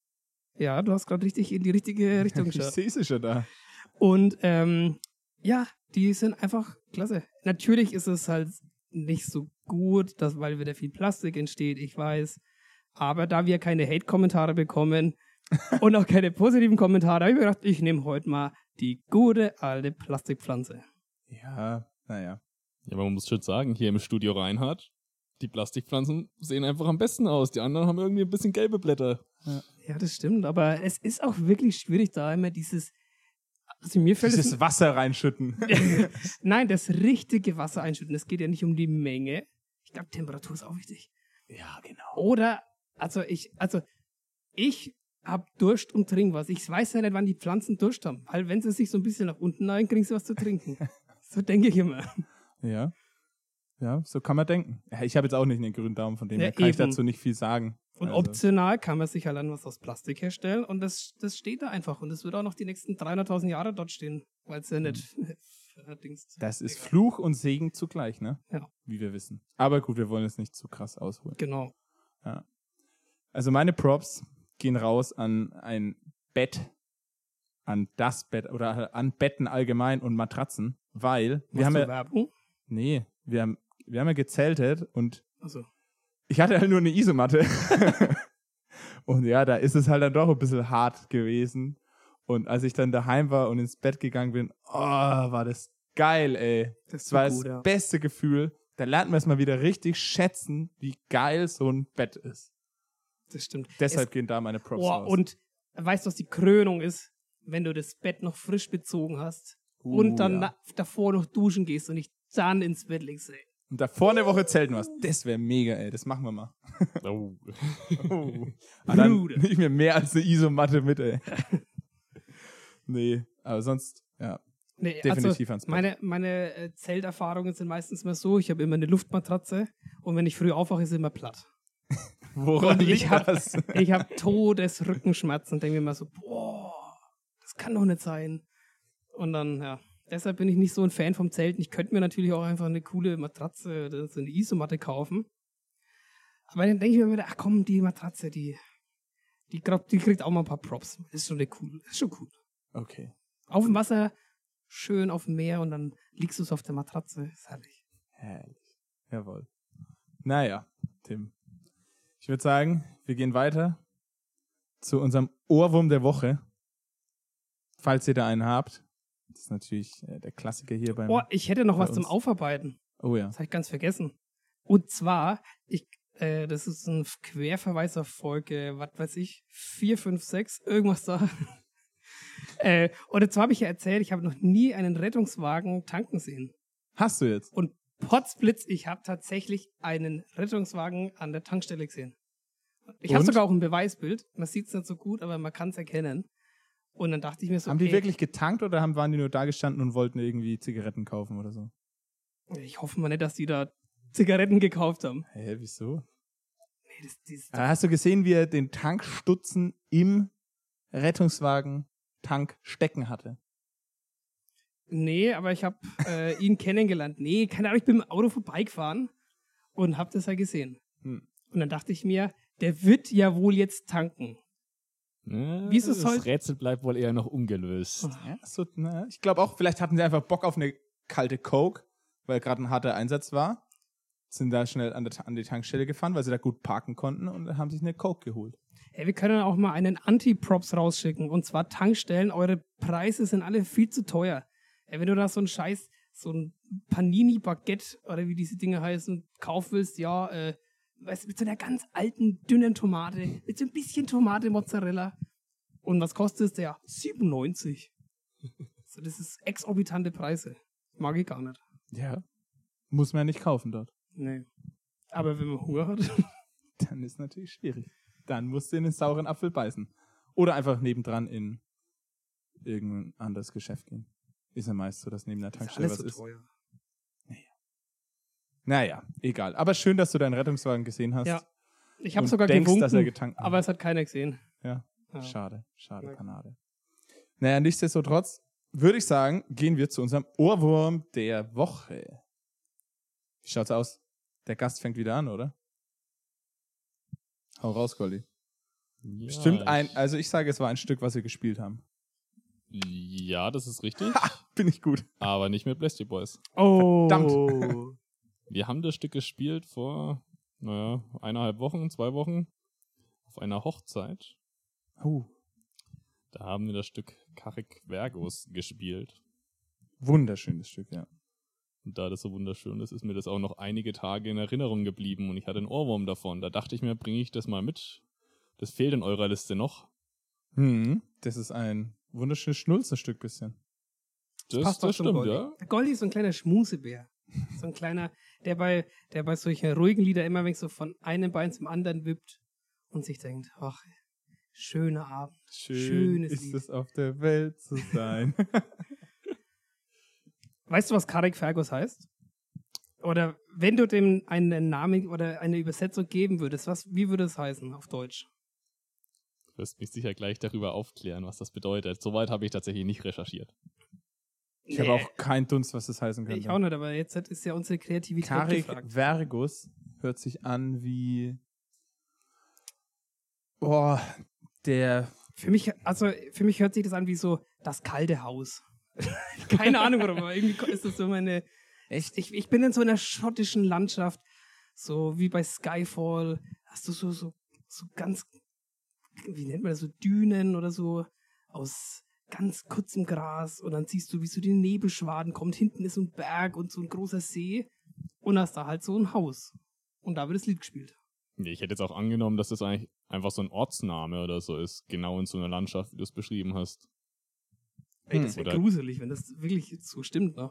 Ja, du hast gerade richtig in die richtige Richtung Ich geschaut. sehe sie schon da. Und ähm, ja, die sind einfach klasse. Natürlich ist es halt nicht so gut, dass, weil wieder viel Plastik entsteht, ich weiß. Aber da wir keine Hate-Kommentare bekommen und auch keine positiven Kommentare, habe ich mir gedacht, ich nehme heute mal die gute alte Plastikpflanze. Ja, naja. Ja, aber man muss schon sagen, hier im Studio Reinhardt, die Plastikpflanzen sehen einfach am besten aus. Die anderen haben irgendwie ein bisschen gelbe Blätter. Ja, das stimmt, aber es ist auch wirklich schwierig, da immer dieses. Also mir fällt es Dieses Wasser reinschütten. Nein, das richtige Wasser einschütten. Es geht ja nicht um die Menge. Ich glaube, Temperatur ist auch wichtig. ja, genau. Oder, also ich, also ich habe Durst und trink was. Ich weiß ja nicht, wann die Pflanzen Durst haben. Weil wenn sie sich so ein bisschen nach unten neigen, kriegen sie was zu trinken. so denke ich immer. Ja. Ja, so kann man denken. Ja, ich habe jetzt auch nicht einen grünen Daumen, von dem Ja, her kann ich eben. dazu nicht viel sagen. Und Also, optional kann man sich halt dann was aus Plastik herstellen und das, das steht da einfach. Und das wird auch noch die nächsten 300.000 Jahre dort stehen, weil es ja nicht verdingst. Das ist Fluch und Segen zugleich, ne? Ja. Wie wir wissen. Aber gut, wir wollen es nicht zu krass ausholen. Genau. Also meine Props gehen raus an ein Bett, an das Bett oder an Betten allgemein und Matratzen, weil wir Machst haben du ja, Werbung? nee, wir haben, wir haben ja gezeltet und Also, ich hatte halt nur eine Isomatte. und ja, da ist es halt dann doch ein bisschen hart gewesen. Und als ich dann daheim war und ins Bett gegangen bin, oh, war das geil, ey. das Das war gut, das ja. beste Gefühl. Da lernt man es mal wieder richtig schätzen, wie geil so ein Bett ist. Das stimmt. Deshalb gehen da meine Props Boah, raus. und weißt du, was die Krönung ist? Wenn du das Bett noch frisch bezogen hast Uh, und dann ja. davor noch duschen gehst und dich dann ins Bett legst. Ey. Und davor eine Woche zelten was. Das wäre mega, ey. Das machen wir mal. Oh. Ah, dann nehme ich mir mehr als eine Isomatte mit, ey. nee, aber sonst, ja. Nee, Definitiv also ans Bett. meine, meine äh, Zelterfahrungen sind meistens immer so, ich habe immer eine Luftmatratze und wenn ich früh aufwache, ist sie immer platt. Woran Und ich liegt hab- das? Ich habe Todesrückenschmerzen und denke mir immer so, boah, das kann doch nicht sein. Und dann, ja, deshalb bin ich nicht so ein Fan vom Zelten. Ich könnte mir natürlich auch einfach eine coole Matratze oder so eine Isomatte kaufen. Aber dann denke ich mir wieder, ach komm, die Matratze, die, die, die kriegt auch mal ein paar Props. Ist schon eine cool, ist schon cool. Okay. Auf dem Wasser, schön auf dem Meer und dann liegst du so auf der Matratze. Ist herrlich. Herrlich. Jawohl. Naja, Tim. Ich würde sagen, wir gehen weiter zu unserem Ohrwurm der Woche. Falls ihr da einen habt. Das ist natürlich äh, der Klassiker hier beim. Oh, ich hätte noch was zum uns. Aufarbeiten. Oh ja. Das habe ich ganz vergessen. Und zwar, ich, äh, das ist ein Querverweis auf Folge, was weiß ich, 4, 5, 6, irgendwas da. äh, und zwar habe ich ja erzählt, ich habe noch nie einen Rettungswagen tanken sehen. Hast du jetzt? Und Potzblitz, ich habe tatsächlich einen Rettungswagen an der Tankstelle gesehen. Ich habe sogar auch ein Beweisbild. Man sieht es nicht so gut, aber man kann es erkennen. Und dann dachte ich mir so, Haben die okay, wirklich getankt oder haben, waren die nur da gestanden und wollten irgendwie Zigaretten kaufen oder so? ich hoffe mal nicht, dass die da Zigaretten gekauft haben. Hä, wieso? Nee, das, das, Ah, Hast du gesehen, wie er den Tankstutzen im Rettungswagen Tank stecken hatte? Nee, aber ich habe äh, ihn kennengelernt. Nee, keine Ahnung, ich bin mit dem Auto vorbeigefahren und habe das ja gesehen. Hm. Und dann dachte ich mir, der wird ja wohl jetzt tanken. Ja, Wie ist es das heute? Rätsel bleibt wohl eher noch ungelöst. Ja, so, na, ich glaube auch, vielleicht hatten sie einfach Bock auf eine kalte Coke, weil gerade ein harter Einsatz war. Sind da schnell an, der, an die Tankstelle gefahren, weil sie da gut parken konnten und haben sich eine Coke geholt. Hey, wir können auch mal einen Anti-Props rausschicken. Und zwar Tankstellen. Eure Preise sind alle viel zu teuer. Ey, wenn du da so ein Scheiß, so ein Panini-Baguette oder wie diese Dinge heißen, kaufen willst, ja, äh, weißt, du, mit so einer ganz alten, dünnen Tomate, mit so ein bisschen Tomate, Mozzarella. Und was kostet es der? 97. so, das ist exorbitante Preise. Mag ich gar nicht. Ja. Muss man ja nicht kaufen dort. Nee. Aber wenn man Hunger hat. Dann ist natürlich schwierig. Dann musst du in den sauren Apfel beißen. Oder einfach nebendran in irgendein anderes Geschäft gehen. Ist ja meist so, dass neben der Tankstelle was so ist. teuer. Naja, egal. Aber schön, dass du deinen Rettungswagen gesehen hast. Ja. Ich habe sogar denkst, gewunken, dass er getankt hat. aber es hat keiner gesehen. Ja. Ja. Schade, schade, Ja. Panade. Naja, nichtsdestotrotz würde ich sagen, gehen wir zu unserem Ohrwurm der Woche. Wie schaut's aus? Der Gast fängt wieder an, oder? Hau raus, Goldi. Ja, Stimmt ein, also ich sage, es war ein Stück, was wir gespielt haben. Ja, das ist richtig. Bin ich gut. aber nicht mit Plastic Boys. Oh. Verdammt. Wir haben das Stück gespielt vor, naja, eineinhalb Wochen, zwei Wochen auf einer Hochzeit. Uh, Da haben wir das Stück Karik Vergus gespielt. wunderschönes Stück, ja. Und da das so wunderschön ist, ist mir das auch noch einige Tage in Erinnerung geblieben und ich hatte einen Ohrwurm davon. Da dachte ich mir, bringe ich das mal mit. Das fehlt in eurer Liste noch. Hm, das ist ein wunderschönes Schnulzenstück bisschen. Das, Passt doch das zum stimmt, Goldi. ja. Der Goldi ist so ein kleiner Schmusebär. So ein kleiner, der bei, der bei solchen ruhigen Lieder immer wenn so von einem Bein zum anderen wippt und sich denkt, ach, schöner Abend. Schön Schönes ist Lied. es auf der Welt zu sein. Weißt du, was Karek Fergus heißt? Oder wenn du dem einen Namen oder eine Übersetzung geben würdest, was, wie würde es heißen auf Deutsch? Du wirst mich sicher gleich darüber aufklären, was das bedeutet. Soweit habe ich tatsächlich nicht recherchiert. Ich habe auch keinen Dunst, was das heißen könnte. Ich auch nicht, aber jetzt ist ja unsere Kreativität Karik gefragt. Vergus hört sich an wie. Boah, der. Für mich, also für mich hört sich das an wie so das kalte Haus. Keine Ahnung warum, aber irgendwie ist das so meine. Echt? Ich, ich bin in so einer schottischen Landschaft, so wie bei Skyfall. Hast du so, so, so ganz, wie nennt man das, so Dünen oder so aus ganz kurzem Gras und dann siehst du, wie so die Nebelschwaden kommt. Hinten ist so ein Berg und so ein großer See und hast da halt so ein Haus. Und da wird das Lied gespielt. Nee, Ich hätte jetzt auch angenommen, dass das eigentlich einfach so ein Ortsname oder so ist, genau in so einer Landschaft, wie du es beschrieben hast. Ey, das Hm. wäre gruselig, wenn das wirklich so stimmt, ne?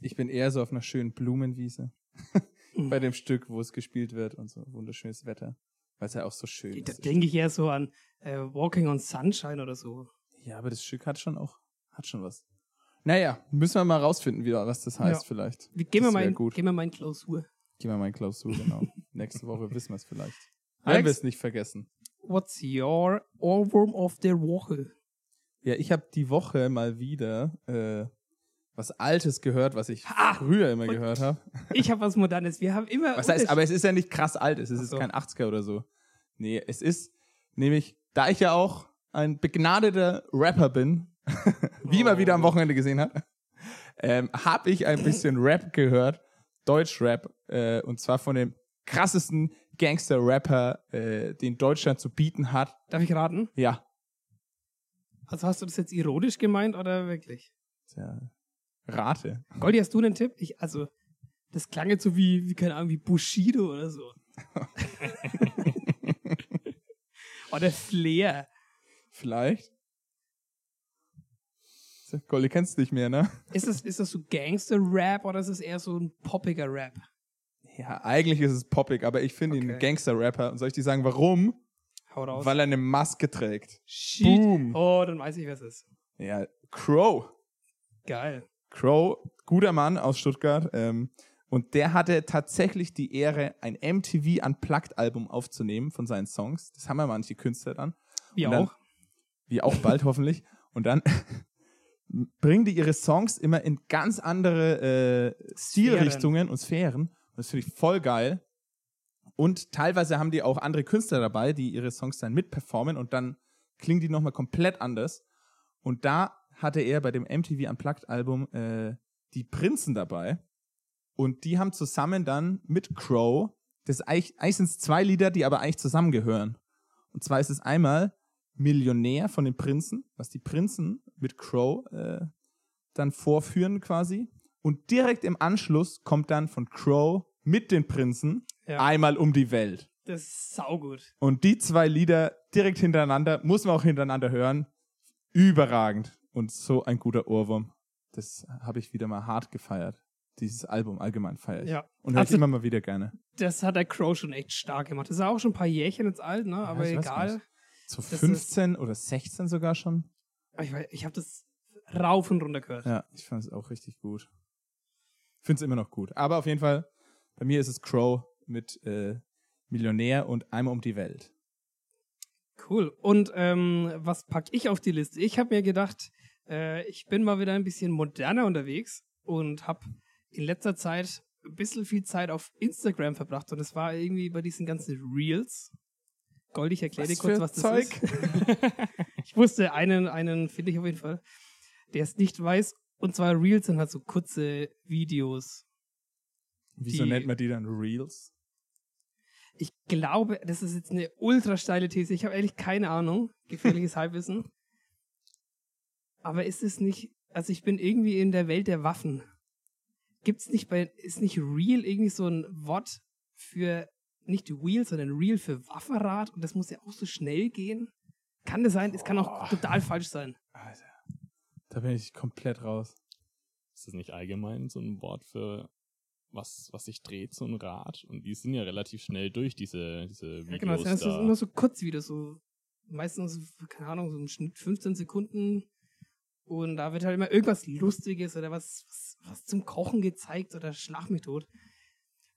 Ich bin eher so auf einer schönen Blumenwiese. Mhm. Bei dem Stück, wo es gespielt wird und so wunderschönes Wetter. Weil es ja auch so schön Da ist. denke ich eher so an äh, Walking on Sunshine oder so. Ja, aber das Stück hat schon auch, hat schon was. Naja, müssen wir mal rausfinden, wieder, was das heißt Ja. vielleicht. Wir, gehen, wir mal in, gut. gehen wir mal in Klausur. Gehen wir mal in Klausur, genau. Nächste Woche wissen wir es vielleicht. Wenn wir es nicht vergessen. What's your Ohrwurm of the Woche? Ja, ich habe die Woche mal wieder äh, was Altes gehört, was ich Ha! früher immer Und- gehört habe. Ich habe was Modernes. Wir haben immer. Was heißt, aber es ist ja nicht krass alt, es ist so. kein 80er oder so. Nee, es ist nämlich, da ich ja auch ein begnadeter Rapper bin, wie man wieder am Wochenende gesehen hat, ähm, habe ich ein bisschen Rap gehört, Deutschrap, äh, und zwar von dem krassesten Gangster-Rapper, äh, den Deutschland zu bieten hat. Darf ich raten? Ja, Also hast du das jetzt ironisch gemeint oder wirklich? Tja, Rate. Goldi, hast du einen Tipp? Ich, also, das klang jetzt so wie, wie keine Ahnung, wie Bushido oder so. oder Flair. Vielleicht. Golli kennst du nicht mehr, ne? Ist das, ist das so Gangster-Rap oder ist es eher so ein poppiger Rap? Ja, eigentlich ist es poppig, aber ich finde ihn Okay. ein Gangster-Rapper. Und soll ich dir sagen, warum? Hau raus. Weil er eine Maske trägt. Shit. Boom. Oh, dann weiß ich, wer es ist. Ja, Crow. Geil. Crow, guter Mann aus Stuttgart. Ähm, und der hatte tatsächlich die Ehre, ein MTV Unplugged-Album aufzunehmen von seinen Songs. Das haben ja manche Künstler dann. Wie Und dann- auch. Wie auch bald hoffentlich. Und dann bringen die ihre Songs immer in ganz andere äh, Stilrichtungen und Sphären. Und das finde ich voll geil. Und teilweise haben die auch andere Künstler dabei, die ihre Songs dann mitperformen und dann klingen die nochmal komplett anders. Und da hatte er bei dem MTV Unplugged Album äh, die Prinzen dabei. Und die haben zusammen dann mit Crow, das eigentlich, eigentlich sind es zwei Lieder, die aber eigentlich zusammengehören. Und zwar ist es einmal Millionär von den Prinzen, was die Prinzen mit Crow äh, dann vorführen quasi. Und direkt im Anschluss kommt dann von Crow mit den Prinzen Ja. einmal um die Welt. Das ist saugut. Und die zwei Lieder direkt hintereinander, muss man auch hintereinander hören. Überragend. Und so ein guter Ohrwurm. Das habe ich wieder mal hart gefeiert. Dieses Album allgemein feiere ich. Ja. Und höre ich Also- immer mal wieder gerne. Das hat der Crow schon echt stark gemacht. Das ist auch schon ein paar Jährchen jetzt alt, ne? Aber ich weiß egal. Das 15 oder 16 sogar schon. Ich, weiß- ich habe das rauf und runter gehört. Ja, ich fand es auch richtig gut. Finde es immer noch gut. Aber auf jeden Fall, bei mir ist es Crow mit äh, Millionär und einmal um die Welt. Cool. Und ähm, was pack ich auf die Liste? Ich habe mir gedacht, äh, ich bin mal wieder ein bisschen moderner unterwegs und habe in letzter Zeit ein bisschen viel Zeit auf Instagram verbracht. Und es war irgendwie bei diesen ganzen Reels. Gold, ich erkläre dir kurz, was das Zeug? ist. ich wusste einen, einen finde ich auf jeden Fall, der es nicht weiß. Und zwar Reels sind halt so kurze Videos. Wieso Die- nennt man die dann Reels? Ich glaube, das ist jetzt eine ultra steile These. Ich habe ehrlich keine Ahnung. Gefährliches Halbwissen. Aber ist es nicht, also ich bin irgendwie in der Welt der Waffen. Gibt's nicht bei, ist nicht Real irgendwie so ein Wort für, nicht Wheel, sondern Real für Waffenrad? Und das muss ja auch so schnell gehen? Kann das sein? Es kann auch total falsch sein. Alter. Da bin ich komplett raus. Ist das nicht allgemein so ein Wort für was, was sich dreht, so ein Rad? Und die sind ja relativ schnell durch, diese, diese Videos Ja, genau, das sind da. immer so Kurzvideos, so meistens, keine Ahnung, so im Schnitt 15 Sekunden. Und da wird halt immer irgendwas Lustiges oder was, was, was zum Kochen gezeigt oder Schlag mich tot.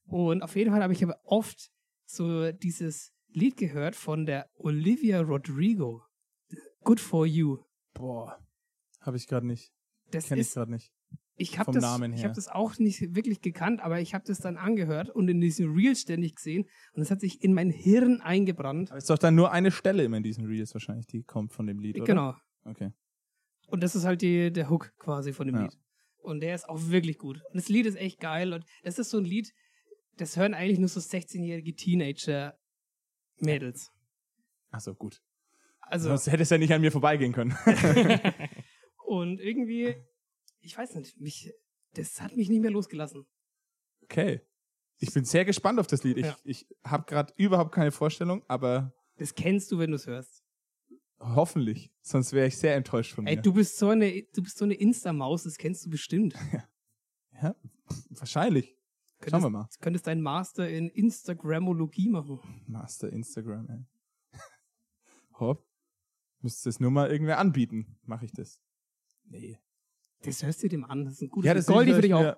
Und auf jeden Fall habe ich aber oft so dieses Lied gehört von der Olivia Rodrigo. Good for You. Boah. Habe ich gerade nicht. Das Kenne ich gerade nicht. ich habe vom das, ich habe das auch nicht wirklich gekannt, aber ich habe das dann angehört und in diesem Reel ständig gesehen und es hat sich in mein Hirn eingebrannt. Aber ist doch dann nur eine Stelle immer in diesen Reels wahrscheinlich, die kommt von dem Lied, oder? Genau. Okay. Und das ist halt die, der Hook quasi von dem Ja. Lied. Und der ist auch wirklich gut. Und das Lied ist echt geil. Und das ist so ein Lied, das hören eigentlich nur so 16-jährige Teenager-Mädels. Achso, gut. Also, Sonst hätte es ja nicht an mir vorbeigehen können. und irgendwie, ich weiß nicht, mich, das hat mich nicht mehr losgelassen. Okay. Ich bin sehr gespannt auf das Lied. Ich, Ja. ich habe gerade überhaupt keine Vorstellung, aber Das kennst du, wenn du es hörst. hoffentlich. Sonst wäre ich sehr enttäuscht von Ey, mir. du bist so eine, du bist so eine Insta-Maus, das kennst du bestimmt. Ja, pff, wahrscheinlich. Schauen wir mal. Du könntest deinen Master in Instagramologie machen. Master Instagram, ey. Hopp. Müsste es nur mal irgendwer anbieten. Mache ich das? Nee. Das hörst du dem an. Das ist ein gutes Ja, das Goldie für ich dich auch.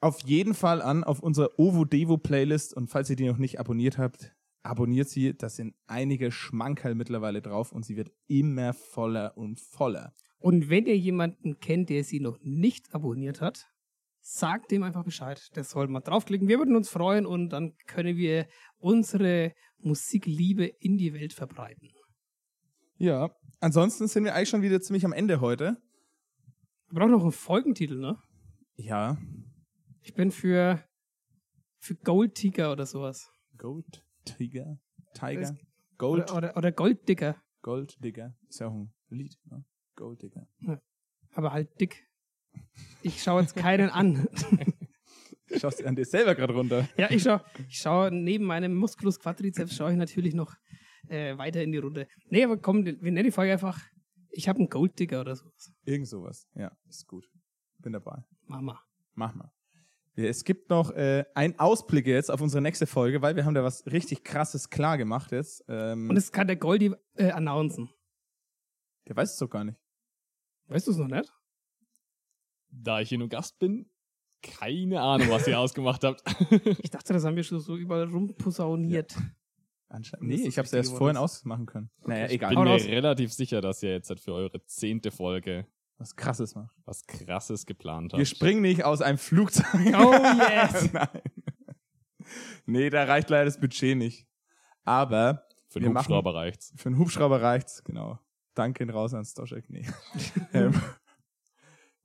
auf jeden Fall an auf unserer Ovo Devo Playlist. Und falls ihr die noch nicht abonniert habt, abonniert sie. Da sind einige Schmankerl mittlerweile drauf und sie wird immer voller und voller. Und wenn ihr jemanden kennt, der sie noch nicht abonniert hat, sagt dem einfach Bescheid. Das soll mal draufklicken. Wir würden uns freuen und dann können wir unsere Musikliebe in die Welt verbreiten. Ja. Ansonsten sind wir eigentlich schon wieder ziemlich am Ende heute. Wir brauchen noch einen Folgentitel, ne? Ja. Ich bin für, für Gold Tiger oder sowas. Gold Tiger. Tiger. Gold. Oder, oder, oder Gold Dicker. Gold Digger. Ist ja auch ein Lied, ne? Gold Digger. Aber halt dick. Ich schaue jetzt keinen an. Schaust du an dir selber gerade runter. ja, ich schaue ich schau neben meinem Musculus Quadriceps schaue ich natürlich noch äh, weiter in die Runde. Nee, aber komm, wir nennen die Folge einfach, ich habe einen Gold Digger oder sowas. Irgend sowas. Ja, ist gut. Bin dabei. Mach mal. Ja, Es gibt noch äh, einen Ausblick jetzt auf unsere nächste Folge, weil wir haben da was richtig krasses klar gemacht jetzt. Ähm, Und das kann der Goldie äh, announcen. der weiß es doch gar nicht. Weißt du es noch nicht? Da ich hier nur Gast bin, keine Ahnung, was ihr ausgemacht habt. Ich dachte, das haben wir schon so überall rumposauniert. Anscheinend. Das ist Nee, ich habe es erst vorhin ist. ausmachen können. Naja, ich egal. bin Hau mir relativ sicher, dass ihr jetzt halt für eure zehnte Folge Was krasses macht. was krasses geplant Wir habt. springen nicht aus einem Flugzeug. Oh yes! Nein. Nee, da reicht leider das Budget nicht. Aber für wir den machen- Hubschrauber reicht's. für einen Hubschrauber reicht's, genau. Danke raus an Stoschek. Nee.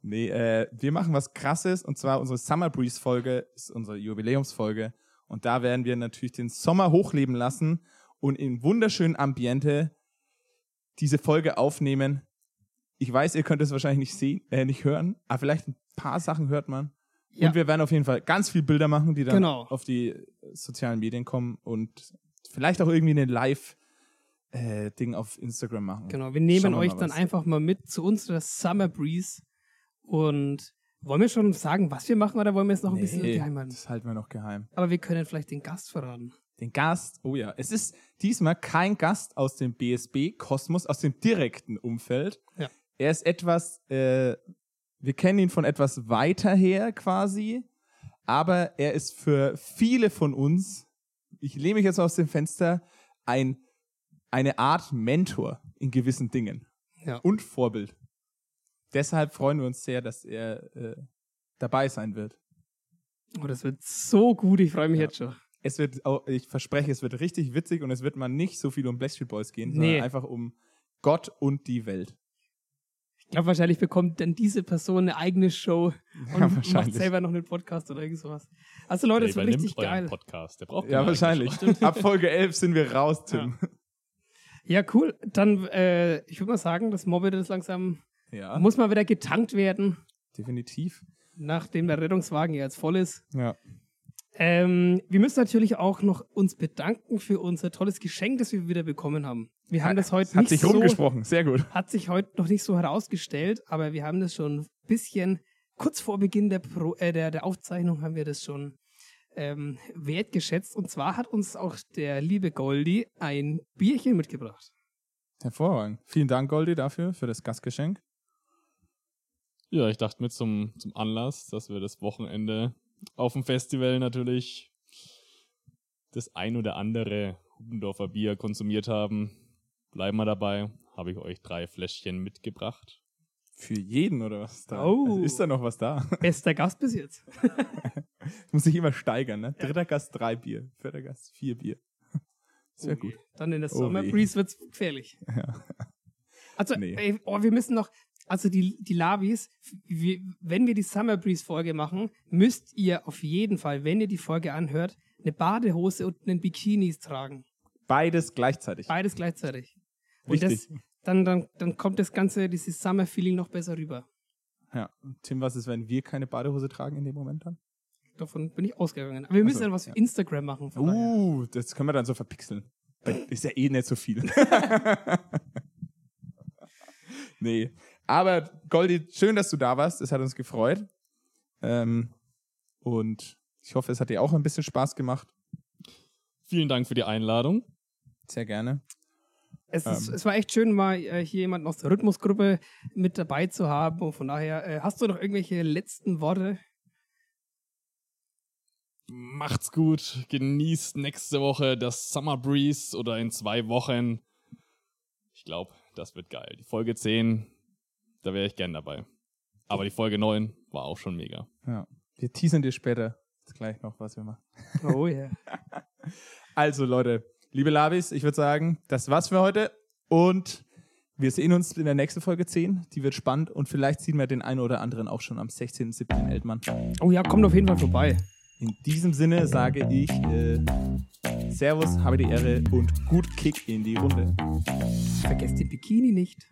Nee, äh, wir machen was krasses und zwar unsere Summer Breeze Folge ist unsere Jubiläumsfolge und da werden wir natürlich den Sommer hochleben lassen und in wunderschönen Ambiente diese Folge aufnehmen. Ich weiß, ihr könnt es wahrscheinlich nicht sehen, äh, nicht hören, aber vielleicht ein paar Sachen hört man. Ja. Und wir werden auf jeden Fall ganz viele Bilder machen, die dann Genau. auf die äh, sozialen Medien kommen und vielleicht auch irgendwie eine Live- äh, Ding auf Instagram machen. Genau, wir nehmen euch dann einfach mal mit zu unserer Summer Breeze. Und wollen wir schon sagen, was wir machen, oder wollen wir es noch ein bisschen Nee, geheim halten? das halten wir noch geheim. Aber wir können vielleicht den Gast verraten. Den Gast, oh ja, es ist diesmal kein Gast aus dem BSB-Kosmos, aus dem direkten Umfeld. Ja. Er ist etwas, äh, wir kennen ihn von etwas weiter her quasi, aber er ist für viele von uns, ich lehne mich jetzt aus dem Fenster, ein, eine Art Mentor in gewissen Dingen Ja. und Vorbild. Deshalb freuen wir uns sehr, dass er äh, dabei sein wird. Oh, das wird so gut, ich freue mich Ja. jetzt schon. Es wird, auch, ich verspreche, es wird richtig witzig und es wird mal nicht so viel um Blackstreet Boys gehen, sondern Nee. einfach um Gott und die Welt. Ich glaube, wahrscheinlich bekommt dann diese Person eine eigene Show und Ja, macht wahrscheinlich. selber noch einen Podcast oder irgend sowas. Also Leute, das Der wird richtig euren geil. Podcast. Der braucht Ja, wahrscheinlich. Show. Ab Folge 11 sind wir raus, Tim. Ja, cool. Dann, äh, ich würde mal sagen, das Mobile ist langsam, Ja, muss mal wieder getankt werden, definitiv. nachdem der Rettungswagen jetzt voll ist. Ja. Ähm, wir müssen natürlich auch noch uns bedanken für unser tolles Geschenk, das wir wieder bekommen haben. Wir haben das heute Hat nicht sich so, rumgesprochen, sehr gut. hat sich heute noch nicht so herausgestellt, aber wir haben das schon ein bisschen kurz vor Beginn der, Pro, äh, der, der Aufzeichnung haben wir das schon ähm, wertgeschätzt. Und zwar hat uns auch der liebe Goldi ein Bierchen mitgebracht. Hervorragend. Vielen Dank, Goldi, dafür, für das Gastgeschenk. Ja, ich dachte mir zum, zum Anlass, dass wir das Wochenende auf dem Festival natürlich das ein oder andere Hubendorfer Bier konsumiert haben. Bleiben wir dabei. Habe ich euch drei Fläschchen mitgebracht. Für jeden, oder was? ist Da? Oh. Also ist da noch was da? Bester Gast bis jetzt. Muss sich immer steigern, ne? Dritter Gast drei Bier, vierter Gast vier Bier. Sehr gut. Dann in der Oh Summer. Breeze wird's gefährlich. Also, Nee. ey, oh, wir müssen noch, also die, die Lavis, wir, wenn wir die Summer Breeze Folge machen, müsst ihr auf jeden Fall, wenn ihr die Folge anhört, eine Badehose und einen Bikinis tragen. Beides gleichzeitig. Beides gleichzeitig. Und das, dann, dann, dann kommt das ganze, dieses Summer Feeling noch besser rüber. Ja. Tim, was ist, wenn wir keine Badehose tragen in dem Moment dann? Davon bin ich ausgegangen. Aber wir müssen so, dann was für ja. Instagram machen. von daher. Uh, das können wir dann so verpixeln. Ist ja eh nicht so viel. nee. Aber Goldi, schön, dass du da warst. Es hat uns gefreut. Ähm, und ich hoffe, es hat dir auch ein bisschen Spaß gemacht. Vielen Dank für die Einladung. Sehr gerne. Es, ist, Ähm. es war echt schön, mal äh, hier jemanden aus der Rhythmusgruppe mit dabei zu haben. Und von daher, äh, hast du noch irgendwelche letzten Worte? Macht's gut. Genießt nächste Woche das Summer Breeze oder in zwei Wochen. Ich glaube, das wird geil. Die Folge 10, da wäre ich gern dabei. Aber die Folge 9 war auch schon mega. Ja. Wir teasern dir später gleich noch, was wir machen. Oh ja. Also, Leute, liebe Labis, ich würde sagen, das war's für heute. Und wir sehen uns in der nächsten Folge 10. Die wird spannend und vielleicht sehen wir den einen oder anderen auch schon am 16.07. in Eltmann. Oh ja, kommt auf jeden Fall vorbei. In diesem Sinne sage ich äh, Servus, habe die Ehre und gut Kick in die Runde. Vergesst den Bikini nicht.